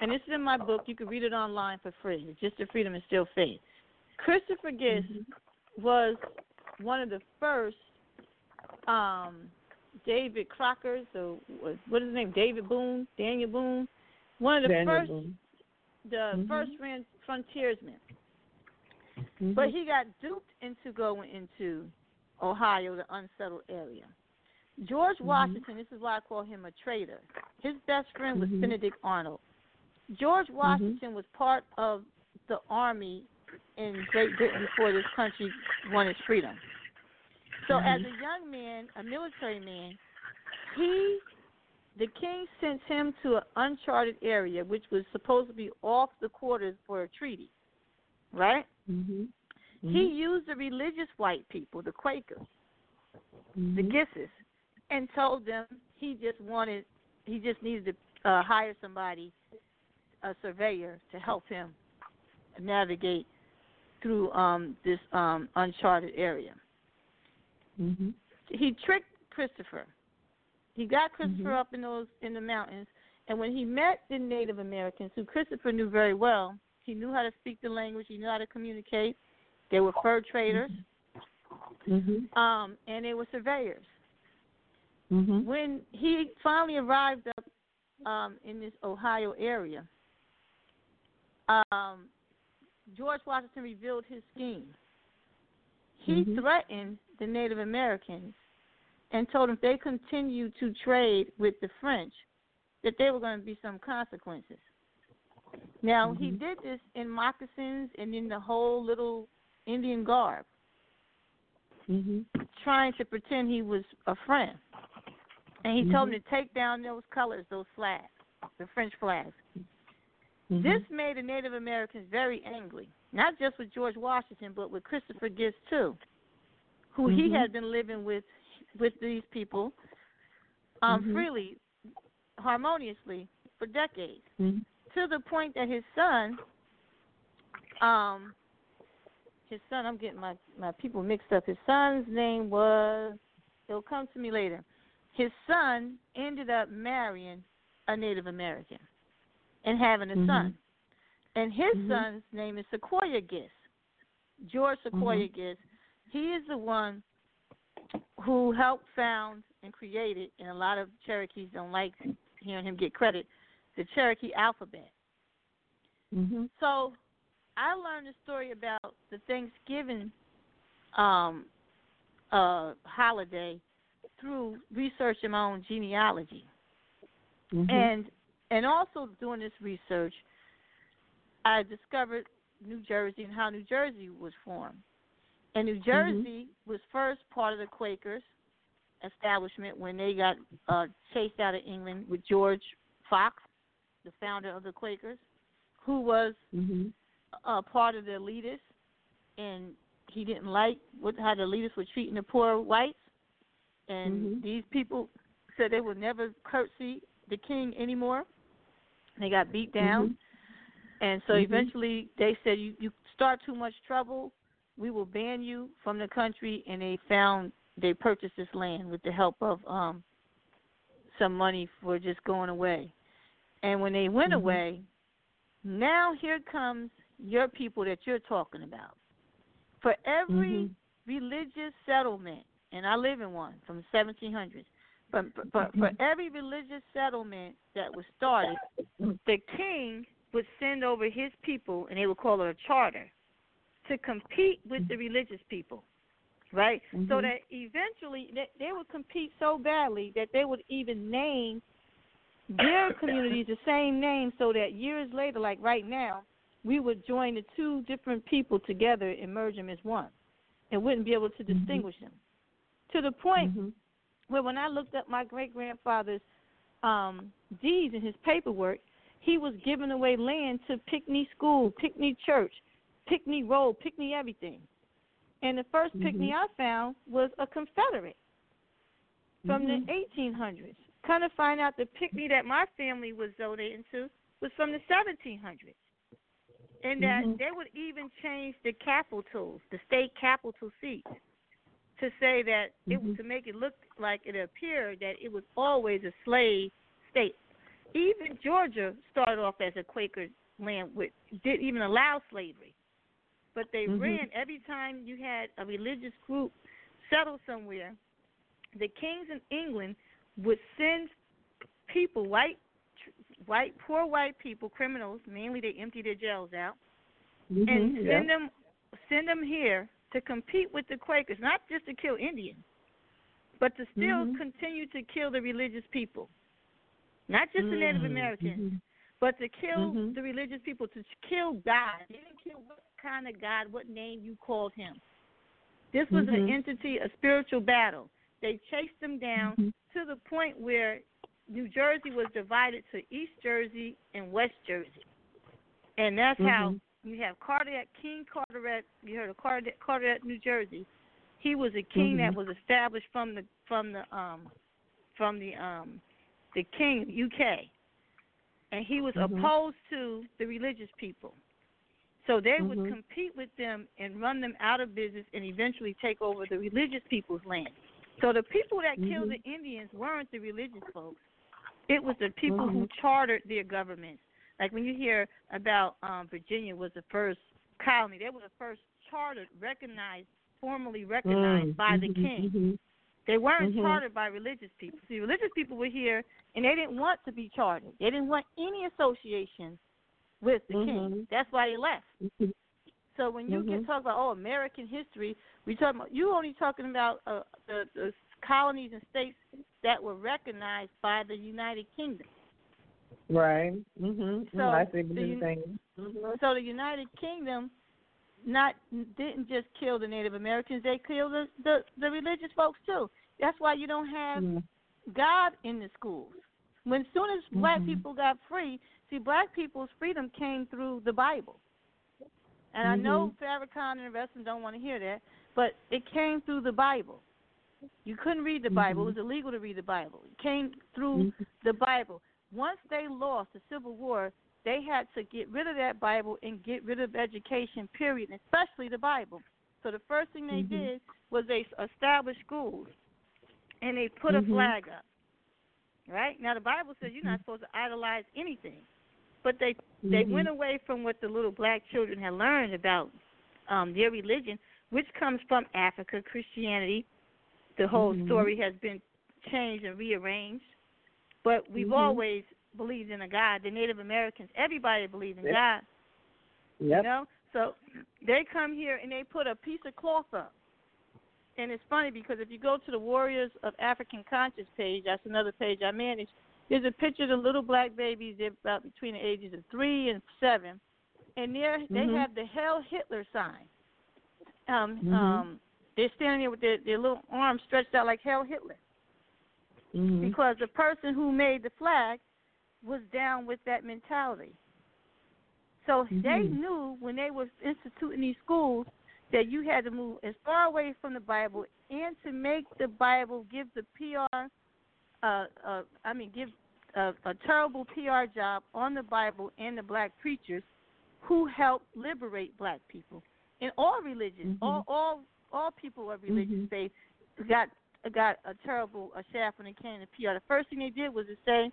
[SPEAKER 1] and this is in my book. You can read it online for free. It's just a freedom and still faith. Christopher Gist was one of the first um, David Crockers, or what is his name? David Boone, Daniel Boone. One of the
[SPEAKER 2] Daniel
[SPEAKER 1] first,
[SPEAKER 2] Boone.
[SPEAKER 1] the
[SPEAKER 2] Mhm.
[SPEAKER 1] first ran frontiersmen.
[SPEAKER 2] Mhm.
[SPEAKER 1] But he got duped into going into Ohio, the unsettled area. George
[SPEAKER 2] Mhm.
[SPEAKER 1] Washington, this is why I call him a traitor. His best friend was
[SPEAKER 2] Mhm.
[SPEAKER 1] Benedict Arnold. George mm-hmm. Washington was part of the army in Great Britain before this country won its freedom. So mm-hmm. as a young man, a military man, he the king sent him to an uncharted area which was supposed to be off the quarters for a treaty. Right?
[SPEAKER 2] Mm-hmm.
[SPEAKER 1] He used the religious white people, the Quakers, the. Gisses, and told them he just wanted, he just needed to uh, hire somebody, a surveyor, to help him navigate through um, this um, uncharted area.
[SPEAKER 2] Mhm.
[SPEAKER 1] He tricked Christopher. He got Christopher
[SPEAKER 2] Mhm.
[SPEAKER 1] up in those in the mountains, and when he met the Native Americans, who Christopher knew very well, he knew how to speak the language, he knew how to communicate. They were fur traders,
[SPEAKER 2] Mhm.
[SPEAKER 1] um, and they were surveyors.
[SPEAKER 2] Mhm.
[SPEAKER 1] when he finally arrived up um, in this Ohio area, um, George Washington revealed his scheme. He
[SPEAKER 2] Mhm.
[SPEAKER 1] threatened the Native Americans and told them if they continued to trade with the French, that there were going to be some consequences. Now he
[SPEAKER 2] Mhm.
[SPEAKER 1] did this in moccasins and in the whole little Indian garb,
[SPEAKER 2] Mhm.
[SPEAKER 1] trying to pretend he was a friend. And he told
[SPEAKER 2] Mhm.
[SPEAKER 1] them to take down those colors, those flags, the French flags.
[SPEAKER 2] Mhm.
[SPEAKER 1] This made the Native Americans very angry, not just with George Washington, but with Christopher Gibbs too, who he
[SPEAKER 2] Mhm.
[SPEAKER 1] had been living with with these people um,
[SPEAKER 2] Mhm.
[SPEAKER 1] freely, harmoniously for decades,
[SPEAKER 2] Mhm.
[SPEAKER 1] to the point that his son, um, his son, I'm getting my my people mixed up. His son's name was. It'll come to me later. His son ended up marrying a Native American and having a
[SPEAKER 2] Mhm.
[SPEAKER 1] son. and his
[SPEAKER 2] Mhm.
[SPEAKER 1] son's name is Sequoyah Gist. George Sequoyah
[SPEAKER 2] Mhm.
[SPEAKER 1] Gist. He is the one who helped found and created, and a lot of Cherokees don't like hearing him get credit, the Cherokee alphabet.
[SPEAKER 2] Mhm.
[SPEAKER 1] So I learned a story about the Thanksgiving um, uh, holiday through researching my own genealogy,
[SPEAKER 2] Mhm.
[SPEAKER 1] and and also doing this research, I discovered New Jersey and how New Jersey was formed. And New Jersey was first part of the Quakers establishment when they got uh, chased out of England with George Fox, the founder of the Quakers, who was
[SPEAKER 2] Mhm.
[SPEAKER 1] uh, part of the elitists, and he didn't like what how the elitists were treating the poor whites, and
[SPEAKER 2] Mhm.
[SPEAKER 1] these people said they would never curtsy the king anymore. They got beat down, and so
[SPEAKER 2] Mhm.
[SPEAKER 1] eventually they said, "You you start too much trouble, we will ban you from the country." And they found they purchased this land with the help of um some money for just going away. And when they went
[SPEAKER 2] Mhm.
[SPEAKER 1] away, now here comes your people that you're talking about. For every
[SPEAKER 2] Mhm.
[SPEAKER 1] religious settlement, and I live in one from the 1700s, but, but, but for every religious settlement that was started, the king would send over his people, and they would call it a charter, to compete with the religious people, right? So
[SPEAKER 2] Mhm.
[SPEAKER 1] that eventually they, they would compete so badly that they would even name their communities the same name so that years later, like right now, we would join the two different people together and merge them as one and wouldn't be able to
[SPEAKER 2] Mhm.
[SPEAKER 1] distinguish them. To the point
[SPEAKER 2] Mhm.
[SPEAKER 1] where when I looked up my great grandfather's um, deeds and his paperwork, he was giving away land to Pickney School, Pickney Church, Pickney Road, Pickney everything. And the 1st
[SPEAKER 2] Mhm.
[SPEAKER 1] Pickney I found was a Confederate from
[SPEAKER 2] Mhm.
[SPEAKER 1] the 1800s. Kind of find out the Pickney that my family was donating to was from the 1700s. And that
[SPEAKER 2] Mhm.
[SPEAKER 1] they would even change the capitals, the state capital seats, to say that it
[SPEAKER 2] Mhm.
[SPEAKER 1] to make it look like it appeared that it was always a slave state. Even Georgia started off as a Quaker land, which didn't even allow slavery, but they
[SPEAKER 2] Mhm.
[SPEAKER 1] ran every time you had a religious group settle somewhere. The kings in England would send people, white, white, poor white people, criminals. Mainly, they empty their jails out
[SPEAKER 2] Mhm.
[SPEAKER 1] and
[SPEAKER 2] Yeah.
[SPEAKER 1] send them send them here to compete with the Quakers, not just to kill Indians, but to still
[SPEAKER 2] Mhm.
[SPEAKER 1] continue to kill the religious people, not just the Native
[SPEAKER 2] Mm.
[SPEAKER 1] Americans,
[SPEAKER 2] Mhm.
[SPEAKER 1] but to kill
[SPEAKER 2] Mhm.
[SPEAKER 1] the religious people, to kill God. They didn't care what kind of God, what name you called him. This was an
[SPEAKER 2] Mhm.
[SPEAKER 1] entity, a spiritual battle. They chased them down to the point where New Jersey was divided to East Jersey and West Jersey. And that's how. You have Carteret, King Carteret. You heard of Carteret, Carteret, New Jersey. He was a king that
[SPEAKER 2] Mhm.
[SPEAKER 1] was established from the from the um from the um the king of UK, and he was
[SPEAKER 2] Mhm.
[SPEAKER 1] opposed to the religious people. So they would
[SPEAKER 2] Mhm.
[SPEAKER 1] compete with them and run them out of business and eventually take over the religious people's land. So the people that killed
[SPEAKER 2] Mhm.
[SPEAKER 1] the Indians weren't the religious folks. It was the people who
[SPEAKER 2] Mhm.
[SPEAKER 1] chartered their governments. Like when you hear about um Virginia was the first colony, they were the first chartered, recognized, formally recognized
[SPEAKER 2] Mm.
[SPEAKER 1] by the
[SPEAKER 2] Mhm.
[SPEAKER 1] king.
[SPEAKER 2] Mhm.
[SPEAKER 1] They weren't
[SPEAKER 2] Mhm.
[SPEAKER 1] chartered by religious people. See, religious people were here and they didn't want to be chartered. They didn't want any association with the king.
[SPEAKER 2] Mhm.
[SPEAKER 1] That's why they left.
[SPEAKER 2] Mhm.
[SPEAKER 1] So when you can
[SPEAKER 2] Mhm.
[SPEAKER 1] talk about oh American history, we talk about you only talking about uh, the, the colonies and states that were recognized by the United Kingdom.
[SPEAKER 2] Right. Mhm.
[SPEAKER 1] So,
[SPEAKER 2] I see what
[SPEAKER 1] you-
[SPEAKER 2] saying. Mhm.
[SPEAKER 1] So the United Kingdom not didn't just kill the Native Americans; they killed the the, the religious folks too. That's why you don't have
[SPEAKER 2] Mm.
[SPEAKER 1] God in the schools. When soon as black
[SPEAKER 2] Mhm.
[SPEAKER 1] people got free, see, black people's freedom came through the Bible. And I know
[SPEAKER 2] Mhm.
[SPEAKER 1] Farrakhan and the rest of them don't want to hear that, but it came through the Bible. You couldn't read the Bible;
[SPEAKER 2] Mhm.
[SPEAKER 1] it was illegal to read the Bible. It came through the Bible. Once they lost the Civil War, they had to get rid of that Bible and get rid of education, period, especially the Bible. So the first thing they
[SPEAKER 2] Mhm.
[SPEAKER 1] did was they established schools and they put a
[SPEAKER 2] Mhm.
[SPEAKER 1] flag up. Right? Now the Bible says you're not supposed to idolize anything. but they
[SPEAKER 2] mm-hmm.
[SPEAKER 1] they went away from what the little black children had learned about um their religion, which comes from Africa Christianity. The whole
[SPEAKER 2] mm-hmm.
[SPEAKER 1] story has been changed and rearranged, but we've
[SPEAKER 2] mm-hmm.
[SPEAKER 1] always believed in a God. The Native Americans, everybody believed in
[SPEAKER 2] yep.
[SPEAKER 1] God.
[SPEAKER 2] Yep.
[SPEAKER 1] You know, so they come here and they put a piece of cloth up. And it's funny because if you go to the Warriors of African Conscious page, that's another page I manage. There's a picture of the little black babies. They're about between the ages of three and seven, and there
[SPEAKER 2] mm-hmm.
[SPEAKER 1] they have the Heil Hitler sign. Um,
[SPEAKER 2] mm-hmm.
[SPEAKER 1] um, they're standing there with their, their little arms stretched out like Heil Hitler,
[SPEAKER 2] mm-hmm.
[SPEAKER 1] because the person who made the flag was down with that mentality. So
[SPEAKER 2] mm-hmm.
[SPEAKER 1] they knew when they were instituting these schools that you had to move as far away from the Bible and to make the Bible give the PR, uh, uh, I mean, give a, a terrible PR job on the Bible and the black preachers who helped liberate black people in all religions.
[SPEAKER 2] Mm-hmm.
[SPEAKER 1] All all all people of religious
[SPEAKER 2] mm-hmm.
[SPEAKER 1] faith got got a terrible a shaft when it came to PR. The first thing they did was to say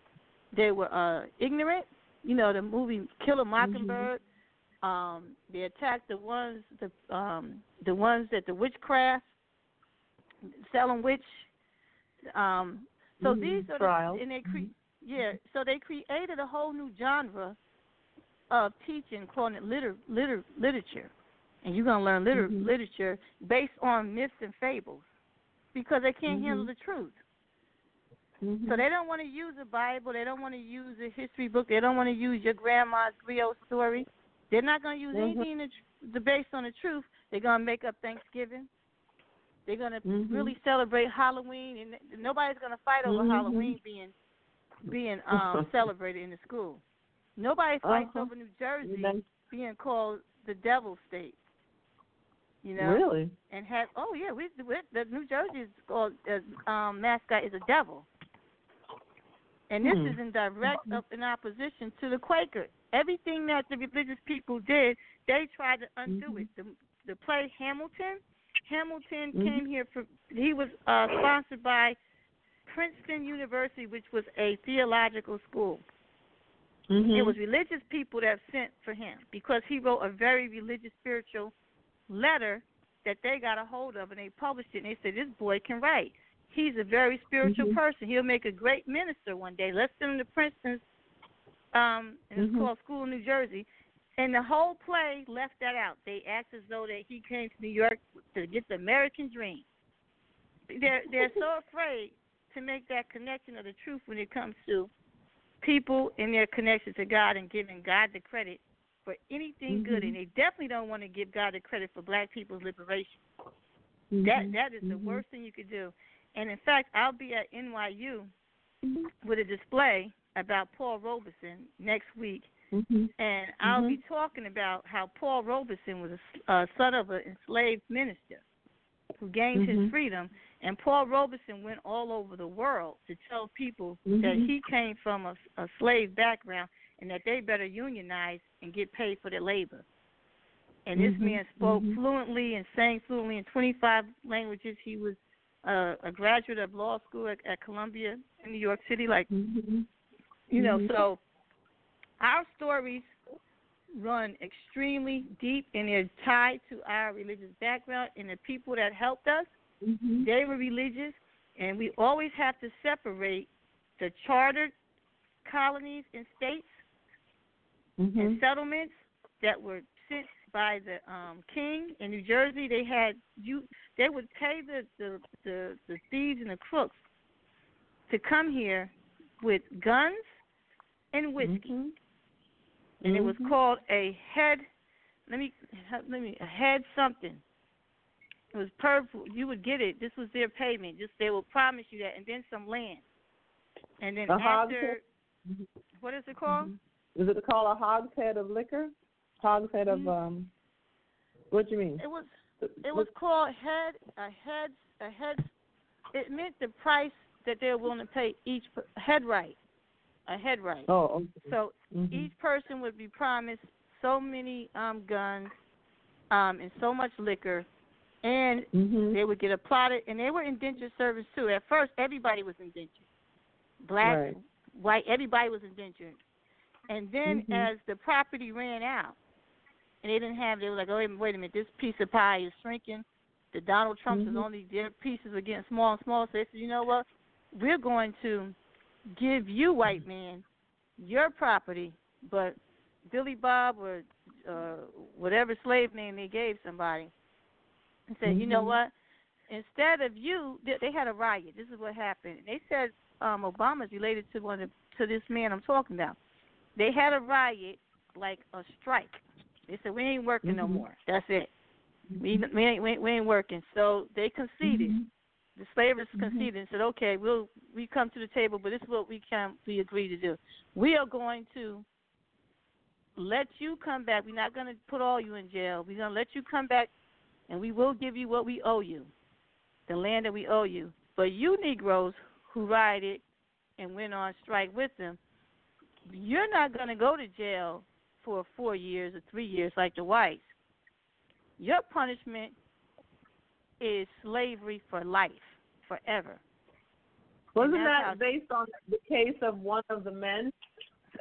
[SPEAKER 1] they were uh ignorant. You know, the movie Killer Mockingbird. Mm-hmm. Um, they attacked the ones the um the ones that the witchcraft selling witch. Um, so
[SPEAKER 2] mm-hmm.
[SPEAKER 1] these are
[SPEAKER 2] Trials.
[SPEAKER 1] the, and they cre- yeah. So they created a whole new genre of teaching, calling it liter, liter literature, and you're gonna learn liter,
[SPEAKER 2] mm-hmm.
[SPEAKER 1] literature based on myths and fables because they can't
[SPEAKER 2] mm-hmm.
[SPEAKER 1] handle the truth.
[SPEAKER 2] Mm-hmm.
[SPEAKER 1] So they don't want to use a Bible. They don't want to use a history book. They don't want to use your grandma's griot story. They're not going to use
[SPEAKER 2] mm-hmm.
[SPEAKER 1] anything the, the based on the truth. They're going to make up Thanksgiving. They're going to
[SPEAKER 2] mm-hmm.
[SPEAKER 1] really celebrate Halloween, and nobody's going to fight over
[SPEAKER 2] Mm-hmm.
[SPEAKER 1] Halloween being being um celebrated in the school. Nobody fights
[SPEAKER 2] Uh-huh.
[SPEAKER 1] over New Jersey being called the Devil State. You know,
[SPEAKER 2] Really?
[SPEAKER 1] and have oh yeah, we, we the New Jersey's called uh, um, mascot is a devil, and this
[SPEAKER 2] Hmm.
[SPEAKER 1] is in direct up in opposition to the Quaker. Everything that the religious people did, they tried to undo
[SPEAKER 2] Mhm.
[SPEAKER 1] it. The the play Hamilton, Hamilton
[SPEAKER 2] Mhm.
[SPEAKER 1] came here for he was uh, sponsored by Princeton University, which was a theological school.
[SPEAKER 2] Mm-hmm.
[SPEAKER 1] It was religious people that sent for him because he wrote a very religious, spiritual letter that they got a hold of and they published it. And they said, This boy can write. He's a very spiritual
[SPEAKER 2] Mhm.
[SPEAKER 1] person. He'll make a great minister one day. Let's send him to Princeton's, um, and it's
[SPEAKER 2] Mhm.
[SPEAKER 1] called School of New Jersey. And the whole play left that out. They act as though that he came to New York to get the American dream. They're they're so afraid to make that connection of the truth when it comes to people and their connection to God and giving God the credit for anything good,
[SPEAKER 2] Mhm.
[SPEAKER 1] and they definitely don't want to give God the credit for Black people's liberation.
[SPEAKER 2] Mm-hmm.
[SPEAKER 1] That that is the
[SPEAKER 2] Mhm.
[SPEAKER 1] worst thing you could do. And in fact, I'll be at NYU
[SPEAKER 2] Mm-hmm.
[SPEAKER 1] with a display about Paul Robeson next week,
[SPEAKER 2] Mm-hmm.
[SPEAKER 1] and I'll
[SPEAKER 2] Mhm.
[SPEAKER 1] be talking about how Paul Robeson was a a son of an enslaved minister who gained his
[SPEAKER 2] Mhm.
[SPEAKER 1] freedom. And Paul Robeson went all over the world to tell people that
[SPEAKER 2] Mhm.
[SPEAKER 1] he came from a, a slave background and that they better unionize and get paid for their labor. And this
[SPEAKER 2] Mhm.
[SPEAKER 1] man spoke
[SPEAKER 2] Mhm.
[SPEAKER 1] fluently and sang fluently in 25 languages. He was uh, a graduate of law school at, at Columbia in New York City. Like
[SPEAKER 2] Mm-hmm.
[SPEAKER 1] you know,
[SPEAKER 2] Mhm.
[SPEAKER 1] so our stories run extremely deep and they're tied to our religious background and the people that helped us,
[SPEAKER 2] Mm-hmm.
[SPEAKER 1] they were religious and we always have to separate the chartered colonies and states
[SPEAKER 2] Mm-hmm.
[SPEAKER 1] and settlements that were sent by the um king in New Jersey. They had you they would pay the the the, the thieves and the crooks to come here with guns and whiskey
[SPEAKER 2] Mm-hmm.
[SPEAKER 1] and it was called a head. Let me let me a head something. It was purple. You would get it. This was their payment. Just they will promise you that, and then some land. And then
[SPEAKER 2] A
[SPEAKER 1] after, what is it called?
[SPEAKER 2] Is it called a hogshead of liquor? Hogshead of
[SPEAKER 1] Mhm.
[SPEAKER 2] um. What do you mean?
[SPEAKER 1] It was it was called head a head a head. It meant the price that they were willing to pay each head right, a head right.
[SPEAKER 2] Oh. Okay.
[SPEAKER 1] So
[SPEAKER 2] Mhm.
[SPEAKER 1] each person would be promised so many um guns um and so much liquor and
[SPEAKER 2] Mhm.
[SPEAKER 1] they would get a plotted and they were indentured servants too at first everybody was indentured black
[SPEAKER 2] Right.
[SPEAKER 1] white everybody was indentured And then
[SPEAKER 2] Mhm.
[SPEAKER 1] as the property ran out, and they didn't have, they were like, oh wait, wait a minute, this piece of pie is shrinking. The Donald Trumps
[SPEAKER 2] Mhm.
[SPEAKER 1] is only their pieces are getting small and small. So they said, you know what? We're going to give you, white man, your property, but Billy Bob or uh, whatever slave name they gave somebody, and said, you know
[SPEAKER 2] Mhm.
[SPEAKER 1] what? Instead of you, they, they had a riot. This is what happened. They said um, Obama's related to one of, to this man I'm talking about. They had a riot, like a strike. They said we ain't working no
[SPEAKER 2] Mhm.
[SPEAKER 1] more. That's it. We we ain't, we ain't we ain't working. So they conceded.
[SPEAKER 2] Mhm.
[SPEAKER 1] The slavers
[SPEAKER 2] Mhm.
[SPEAKER 1] conceded and said, okay, we'll we come to the table, but this is what we can we agree to do. We are going to let you come back. We're not going to put all you in jail. We're going to let you come back, and we will give you what we owe you, the land that we owe you. But you Negroes who rioted and went on strike with them, you're not going to go to jail for four years or three years like the whites. Your punishment is slavery for life, forever.
[SPEAKER 2] Wasn't that based on the case of one of the men?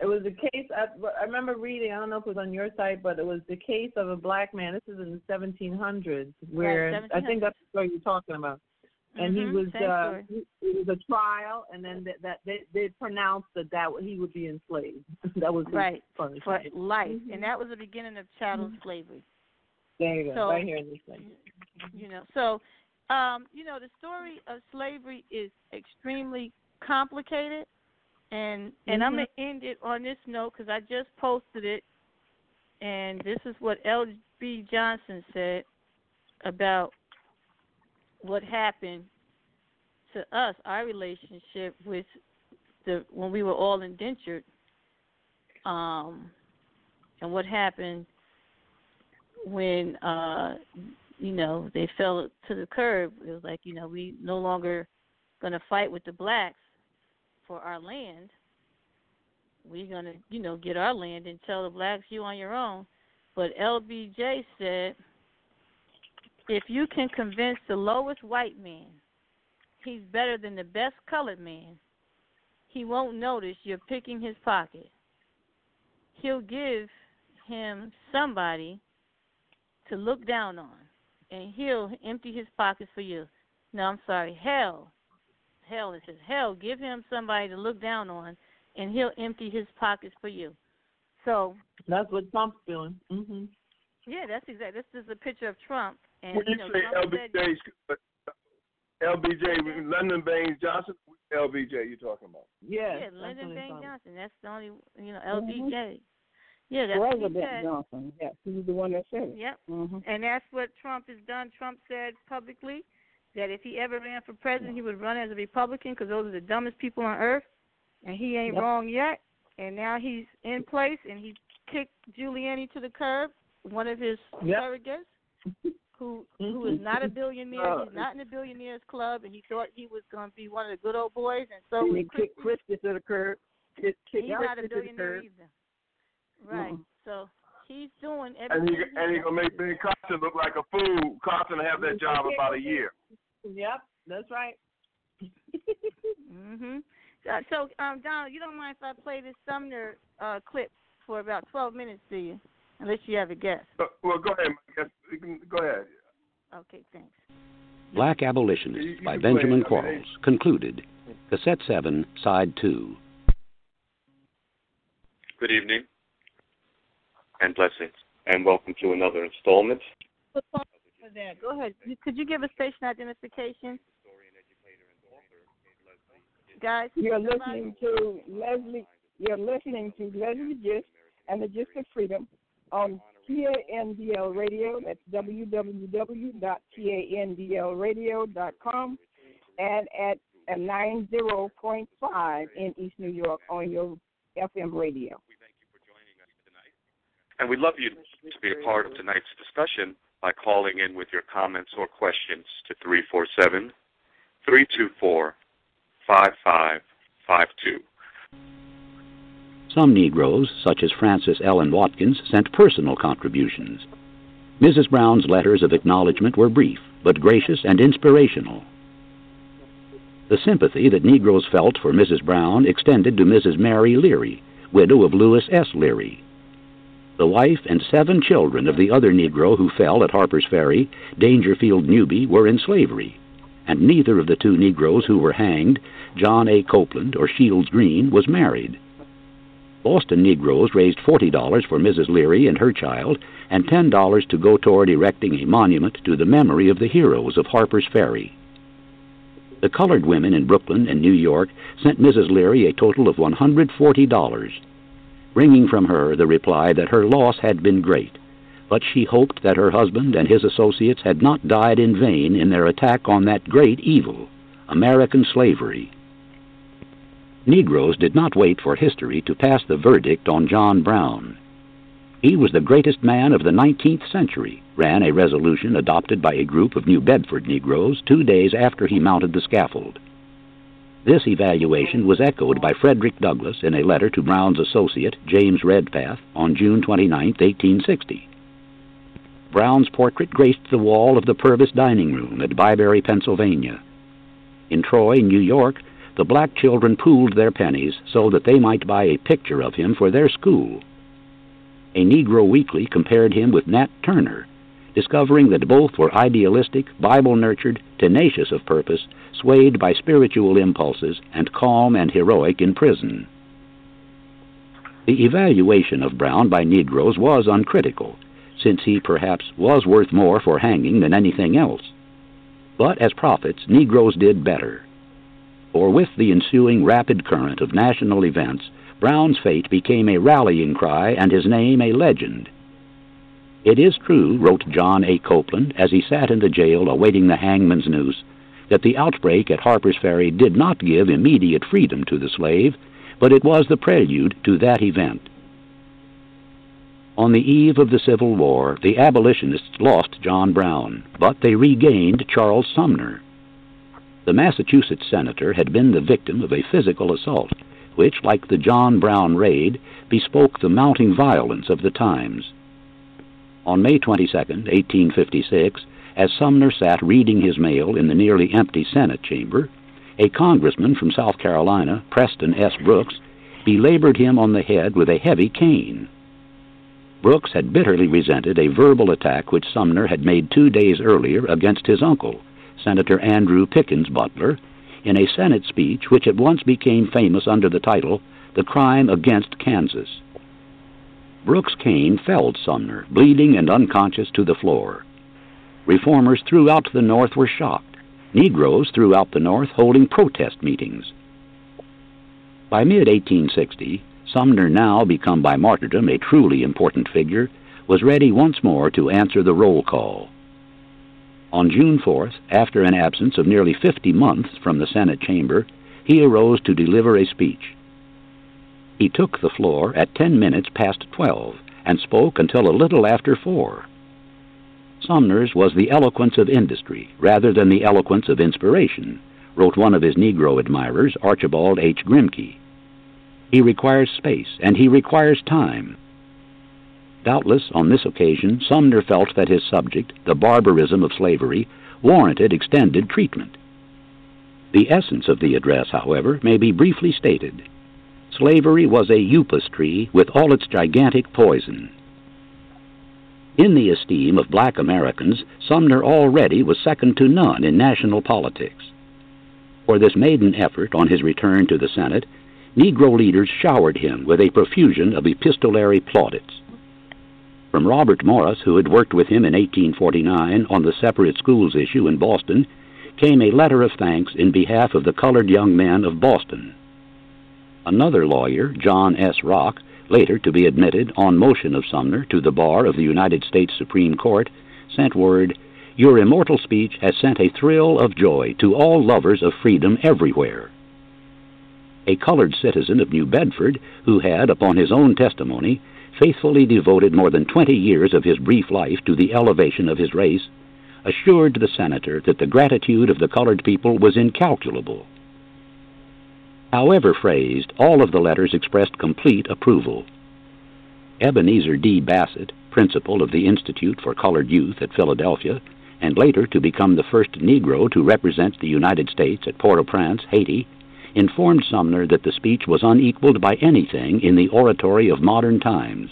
[SPEAKER 2] It was the case. I, I remember reading. I don't know if it was on your site, but it was the case of a black man. This is in the 1700s, where
[SPEAKER 1] Right,
[SPEAKER 2] I think that's what you're talking about. And
[SPEAKER 1] Mhm,
[SPEAKER 2] he was uh, he- it was a trial, and then that, that they they pronounced that that he would be enslaved. that was
[SPEAKER 1] Right, for life,
[SPEAKER 2] Mhm.
[SPEAKER 1] and that was the beginning of chattel
[SPEAKER 2] Mhm.
[SPEAKER 1] slavery.
[SPEAKER 2] There you go,
[SPEAKER 1] so-
[SPEAKER 2] right here in this thing.
[SPEAKER 1] You know, so um, you know the story of slavery is extremely complicated, and and I'm
[SPEAKER 2] Mhm.
[SPEAKER 1] gonna end it on this note because I just posted it, and this is what L.B. Johnson said about what happened to us, our relationship with the when we were all indentured, um, and what happened when uh you know they fell to the curb. It was like you know we no longer gonna fight with the blacks for our land. We're gonna you know get our land and tell the blacks you on your own. But LBJ said if you can convince the lowest white man he's better than the best colored man, he won't notice you're picking his pocket. He'll give him somebody to look down on, and he'll empty his pockets for you. No, I'm sorry, hell. Hell, it says hell. Give him somebody to look down on, and he'll empty his pockets for you. So,
[SPEAKER 2] That's what Trump's doing. Mm-hmm.
[SPEAKER 1] yeah, that's exactly. This is a picture of Trump, and
[SPEAKER 5] When you
[SPEAKER 1] know,
[SPEAKER 5] say
[SPEAKER 1] Trump said,
[SPEAKER 5] LBJ, uh, LBJ, Lyndon Baines Johnson, LBJ, you're talking about?
[SPEAKER 2] Yes,
[SPEAKER 1] yeah,
[SPEAKER 2] that's
[SPEAKER 1] Lyndon Baines. Johnson. That's the only, you know. LBJ. Yeah, that's what he
[SPEAKER 4] President
[SPEAKER 1] said.
[SPEAKER 4] Johnson. Yes, he was the one that said it.
[SPEAKER 1] Yep.
[SPEAKER 4] hmm
[SPEAKER 1] And that's what Trump has done. Trump said publicly that if he ever ran for president, he would run as a Republican because those are the dumbest people on earth. And he ain't
[SPEAKER 4] Yep.
[SPEAKER 1] wrong yet. And now he's in place, and he kicked Giuliani to the curb, one of his
[SPEAKER 2] Yep.
[SPEAKER 1] surrogates, who who is not a billionaire.
[SPEAKER 4] Uh,
[SPEAKER 1] He's not in the billionaires club, and he thought he was going to be one of the good old boys. And so
[SPEAKER 4] And he kicked
[SPEAKER 1] Christie.
[SPEAKER 4] Christie to the curb. Kick, kick
[SPEAKER 1] He's not a
[SPEAKER 4] Christie to the
[SPEAKER 1] billionaire either. Right.
[SPEAKER 4] Mm-mm.
[SPEAKER 1] So he's doing
[SPEAKER 5] And
[SPEAKER 1] everything.
[SPEAKER 5] he and he gonna make Ben Carson look like a fool. Carson have that job about a year.
[SPEAKER 2] Yep, that's right.
[SPEAKER 1] Mhm. So, um, Donald, you don't mind if I play this Sumner uh, clip for about twelve minutes, do you? Unless you have a guest.
[SPEAKER 5] Uh, Well, go ahead. Yes, you Go ahead.
[SPEAKER 1] Okay, thanks.
[SPEAKER 6] Black
[SPEAKER 5] You-
[SPEAKER 6] Abolitionists
[SPEAKER 5] you
[SPEAKER 6] by Benjamin
[SPEAKER 5] it. I mean,
[SPEAKER 6] Quarles. Concluded. Cassette 7, Side 2.
[SPEAKER 7] Good evening and blessings, and welcome to another installment.
[SPEAKER 1] Go ahead. Could you give a station identification, guys?
[SPEAKER 4] You're listening to Lesley. You're listening to Lesley Gist and the Gist of Freedom on TANDL Radio. That's www.tandlradio.com and at a 90.5 in East New York on your FM radio.
[SPEAKER 7] And we'd love you to be a part of tonight's discussion by calling in with your comments or questions to 347 324 5552.
[SPEAKER 6] Some Negroes, such as Frances Ellen Watkins, sent personal contributions. Mrs. Brown's letters of acknowledgement were brief, but gracious and inspirational. The sympathy that Negroes felt for Mrs. Brown extended to Mrs. Mary Leary, widow of Lewis S. Leary. The wife and seven children of the other Negro who fell at Harper's Ferry, Dangerfield Newby, were in slavery, and neither of the two Negroes who were hanged, John A. Copeland or Shields Green, was married. Boston Negroes raised $40 for Mrs. Leary and her child, and $10 to go toward erecting a monument to the memory of the heroes of Harper's Ferry. The colored women in Brooklyn and New York sent Mrs. Leary a total of $140, bringing from her the reply that her loss had been great, but she hoped that her husband and his associates had not died in vain in their attack on that great evil, American slavery. Negroes did not wait for history to pass the verdict on John Brown. He was the greatest man of the 19th century, ran a resolution adopted by a group of New Bedford Negroes two days after he mounted the scaffold. This evaluation was echoed by Frederick Douglass in a letter to Brown's associate, James Redpath, on June 29, 1860. Brown's portrait graced the wall of the Purvis dining room at Byberry, Pennsylvania. In Troy, New York, the black children pooled their pennies so that they might buy a picture of him for their school. A Negro Weekly compared him with Nat Turner, discovering that both were idealistic, Bible nurtured, tenacious of purpose, swayed by spiritual impulses, and calm and heroic in prison. The evaluation of Brown by Negroes was uncritical, since he perhaps was worth more for hanging than anything else. But as prophets, Negroes did better. For with the ensuing rapid current of national events, Brown's fate became a rallying cry and his name a legend. It is true, wrote John A. Copeland as he sat in the jail awaiting the hangman's noose, that the outbreak at Harper's Ferry did not give immediate freedom to the slave, but it was the prelude to that event. On the eve of the Civil War, the abolitionists lost John Brown, but they regained Charles Sumner. The Massachusetts senator had been the victim of a physical assault, which, like the John Brown raid, bespoke the mounting violence of the times. On May 22, 1856, as Sumner sat reading his mail in the nearly empty Senate chamber, a congressman from South Carolina, Preston S. Brooks, belabored him on the head with a heavy cane. Brooks had bitterly resented a verbal attack which Sumner had made two days earlier against his uncle, Senator Andrew Pickens Butler, in a Senate speech which at once became famous under the title The Crime Against Kansas. Brooks' cane felled Sumner, bleeding and unconscious, to the floor. Reformers throughout the North were shocked, Negroes throughout the North holding protest meetings. By mid 1860, Sumner, now become by martyrdom a truly important figure, was ready once more to answer the roll call. On June 4th, after an absence of nearly 50 months from the Senate chamber, he arose to deliver a speech. He took the floor at 10 minutes past 12 and spoke until a little after 4. Sumner's was the eloquence of industry rather than the eloquence of inspiration, wrote one of his Negro admirers, Archibald H. Grimke. He requires space, and he requires time. Doubtless, on this occasion, Sumner felt that his subject, the barbarism of slavery, warranted extended treatment. The essence of the address, however, may be briefly stated. Slavery was a upas tree with all its gigantic poison. In the esteem of black Americans, Sumner already was second to none in national politics. For this maiden effort on his return to the Senate, Negro leaders showered him with a profusion of epistolary plaudits. From Robert Morris, who had worked with him in 1849 on the separate schools issue in Boston, came a letter of thanks in behalf of the colored young men of Boston. Another lawyer, John S. Rock, later to be admitted on motion of Sumner to the bar of the United States Supreme Court, sent word, Your immortal speech has sent a thrill of joy to all lovers of freedom everywhere. A colored citizen of New Bedford, who had, upon his own testimony, faithfully devoted more than twenty years of his brief life to the elevation of his race, assured the senator that the gratitude of the colored people was incalculable. However phrased, all of the letters expressed complete approval. Ebenezer D. Bassett, principal of the Institute for Colored Youth at Philadelphia, and later to become the first Negro to represent the United States at Port au Prince, Haiti, informed Sumner that the speech was unequaled by anything in the oratory of modern times.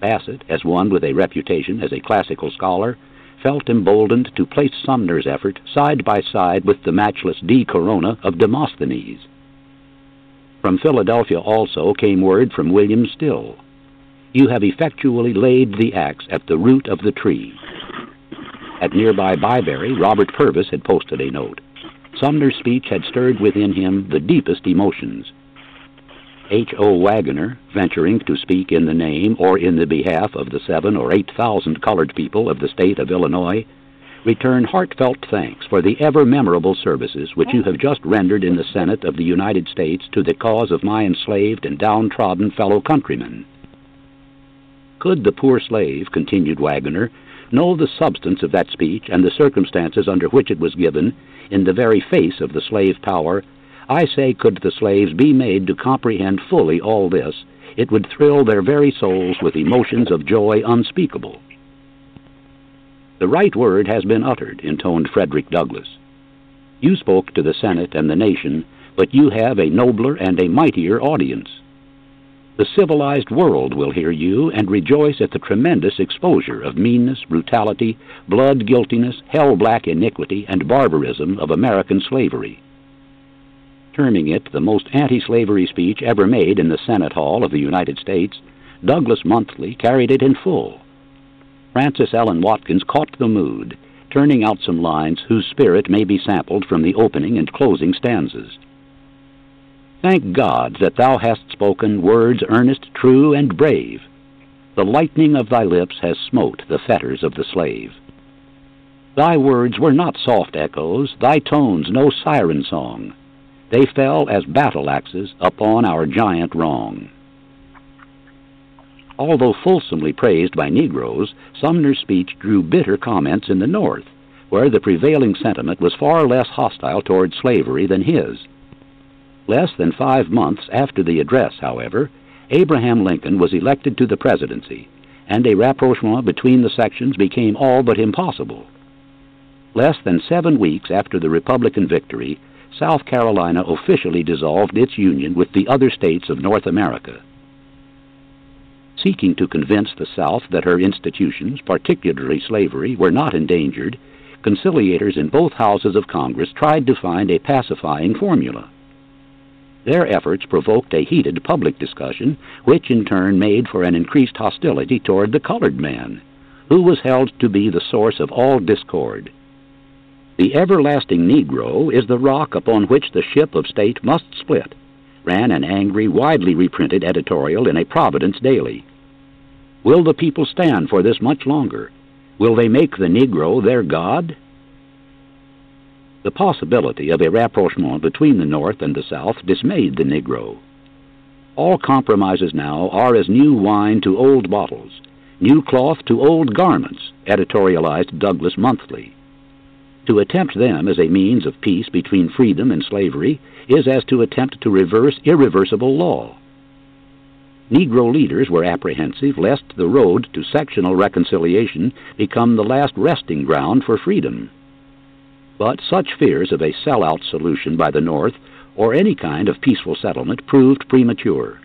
[SPEAKER 6] Bassett, as one with a reputation as a classical scholar, felt emboldened to place Sumner's effort side by side with the matchless De Corona of Demosthenes. From Philadelphia also came word from William Still. You have effectually laid the axe at the root of the tree. At nearby Byberry, Robert Purvis had posted a note. Sumner's speech had stirred within him the deepest emotions. H. O. Wagoner, venturing to speak in the name or in the behalf of the seven or eight thousand colored people of the state of Illinois, return heartfelt thanks for the ever memorable services which you have just rendered in the Senate of the United States to the cause of my enslaved and downtrodden fellow countrymen. Could the poor slave, continued Wagoner, know the substance of that speech and the circumstances under which it was given, in the very face of the slave power, I say, could the slaves be made to comprehend fully all this, it would thrill their very souls with emotions of joy unspeakable. The right word has been uttered, intoned Frederick Douglass. You spoke to the Senate and the nation, but you have a nobler and a mightier audience. The civilized world will hear you and rejoice at the tremendous exposure of meanness, brutality, blood guiltiness, hell black iniquity, and barbarism of American slavery terming it the most anti slavery speech ever made in the Senate Hall of the United States, Douglass Monthly carried it in full. Frances Ellen Watkins caught the mood, turning out some lines whose spirit may be sampled from the opening and closing stanzas. Thank God that thou hast spoken words earnest, true, and brave. The lightning of thy lips has smote the fetters of the slave. Thy words were not soft echoes, thy tones no siren song. They fell as battle axes upon our giant wrong. Although fulsomely praised by Negroes, Sumner's speech drew bitter comments in the North, where the prevailing sentiment was far less hostile toward slavery than his. Less than five months after the address, however, Abraham Lincoln was elected to the presidency, and a rapprochement between the sections became all but impossible. Less than seven weeks after the Republican victory, South Carolina officially dissolved its union with the other states of North America. Seeking to convince the South that her institutions, particularly slavery, were not endangered, conciliators in both houses of Congress tried to find a pacifying formula. Their efforts provoked a heated public discussion, which in turn made for an increased hostility toward the colored man, who was held to be the source of all discord. The everlasting Negro is the rock upon which the ship of state must split, ran an angry, widely reprinted editorial in a Providence daily. Will the people stand for this much longer? Will they make the Negro their God? The possibility of a rapprochement between the North and the South dismayed the Negro. All compromises now are as new wine to old bottles, new cloth to old garments, editorialized Douglass Monthly. To attempt them as a means of peace between freedom and slavery is as to attempt to reverse irreversible law. Negro leaders were apprehensive lest the road to sectional reconciliation become the last resting ground for freedom. But such fears of a sellout solution by the North or any kind of peaceful settlement proved premature.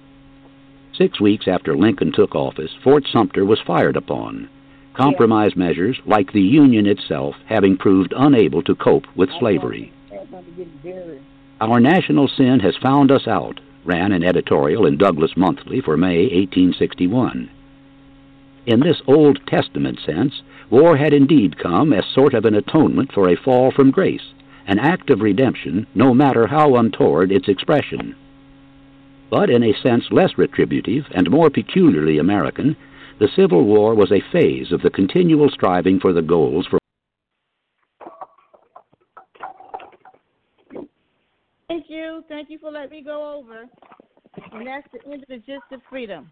[SPEAKER 6] Six weeks after Lincoln took office, Fort Sumter was fired upon compromise measures, like the Union itself, having proved unable to cope with slavery. Our national sin has found us out, ran an editorial in Douglass Monthly for May 1861. In this Old Testament sense, war had indeed come as sort of an atonement for a fall from grace, an act of redemption, no matter how untoward its expression. But in a sense less retributive and more peculiarly American, the Civil War was a phase of the continual striving for the goals for.
[SPEAKER 1] Thank you. Thank you for letting me go over. And that's the end of the gist of freedom.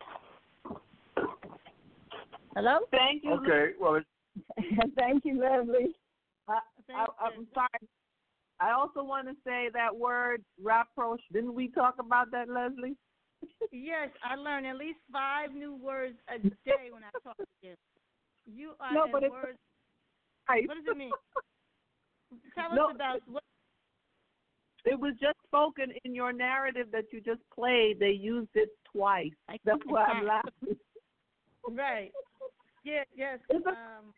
[SPEAKER 1] Hello?
[SPEAKER 2] Thank you.
[SPEAKER 5] Okay, well.
[SPEAKER 4] Thank you, Lesley.
[SPEAKER 2] Uh, I, I, uh, I'm sorry. I also want to say that word rapproche. Didn't we talk about that, Lesley?
[SPEAKER 1] yes, I learn at least five new words a day when I talk to you. You are
[SPEAKER 4] no,
[SPEAKER 1] but words. Right. What does it mean? Tell
[SPEAKER 2] no,
[SPEAKER 1] us about what.
[SPEAKER 2] It was just spoken in your narrative that you just played. They used it twice. That's why I'm laughing.
[SPEAKER 1] Right. Yeah. Yes.
[SPEAKER 2] It's
[SPEAKER 1] um,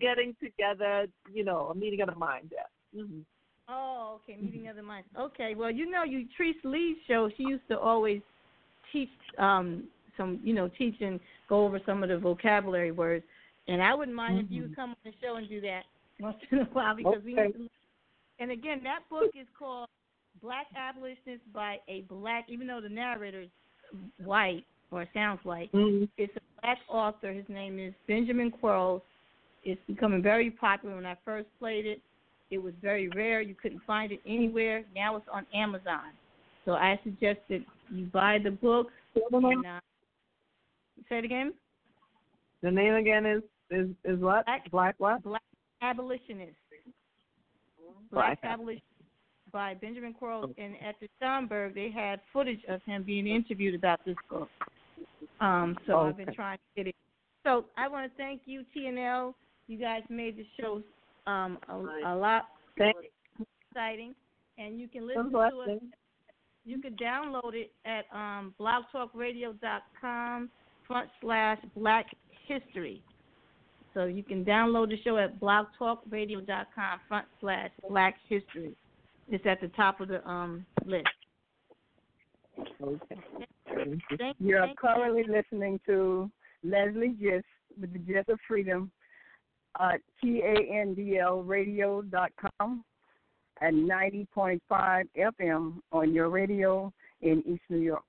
[SPEAKER 2] Getting together, you know, a meeting of the mind. Yeah. Mm-hmm.
[SPEAKER 1] Oh, okay, meeting of the minds. Okay, well, you know, you Treese Lee's show. She used to always teach um some, you know, teach and go over some of the vocabulary words. And I wouldn't mind if you would come on the show and do that once in a while because we. Need to, and again, that book is called Black Abolitionists by a Black, even though the narrator is white or sounds white.
[SPEAKER 2] Mm-hmm.
[SPEAKER 1] It's a black author. His name is Benjamin Quarles. It's becoming very popular. When I first played it, it was very rare. You couldn't find it anywhere. Now it's on Amazon. So I suggest that you buy the book. And, uh, say it again.
[SPEAKER 2] The name again is is is what?
[SPEAKER 1] Black-
[SPEAKER 2] Black what?
[SPEAKER 1] Black Abolitionist.
[SPEAKER 2] Black
[SPEAKER 1] Black Abolitionist by Benjamin Quarles. And at the Schomburg, they had footage of him being interviewed about this book. Um, so I've been trying to get it. So I want to thank you, TNL. You guys made the show um, a, a lot
[SPEAKER 2] Thank
[SPEAKER 1] exciting, and you can listen to it.
[SPEAKER 2] you.
[SPEAKER 1] You can download it at um, blogtalkradio.com front slash Black History. So you can download the show at blogtalkradio.com front slash Black History. It's at the top of the um, list.
[SPEAKER 2] Okay.
[SPEAKER 1] Thank,
[SPEAKER 4] You're currently listening to Lesley Gist with the Gist of Freedom at tandlradio.com and 90.5 FM on your radio in East New York.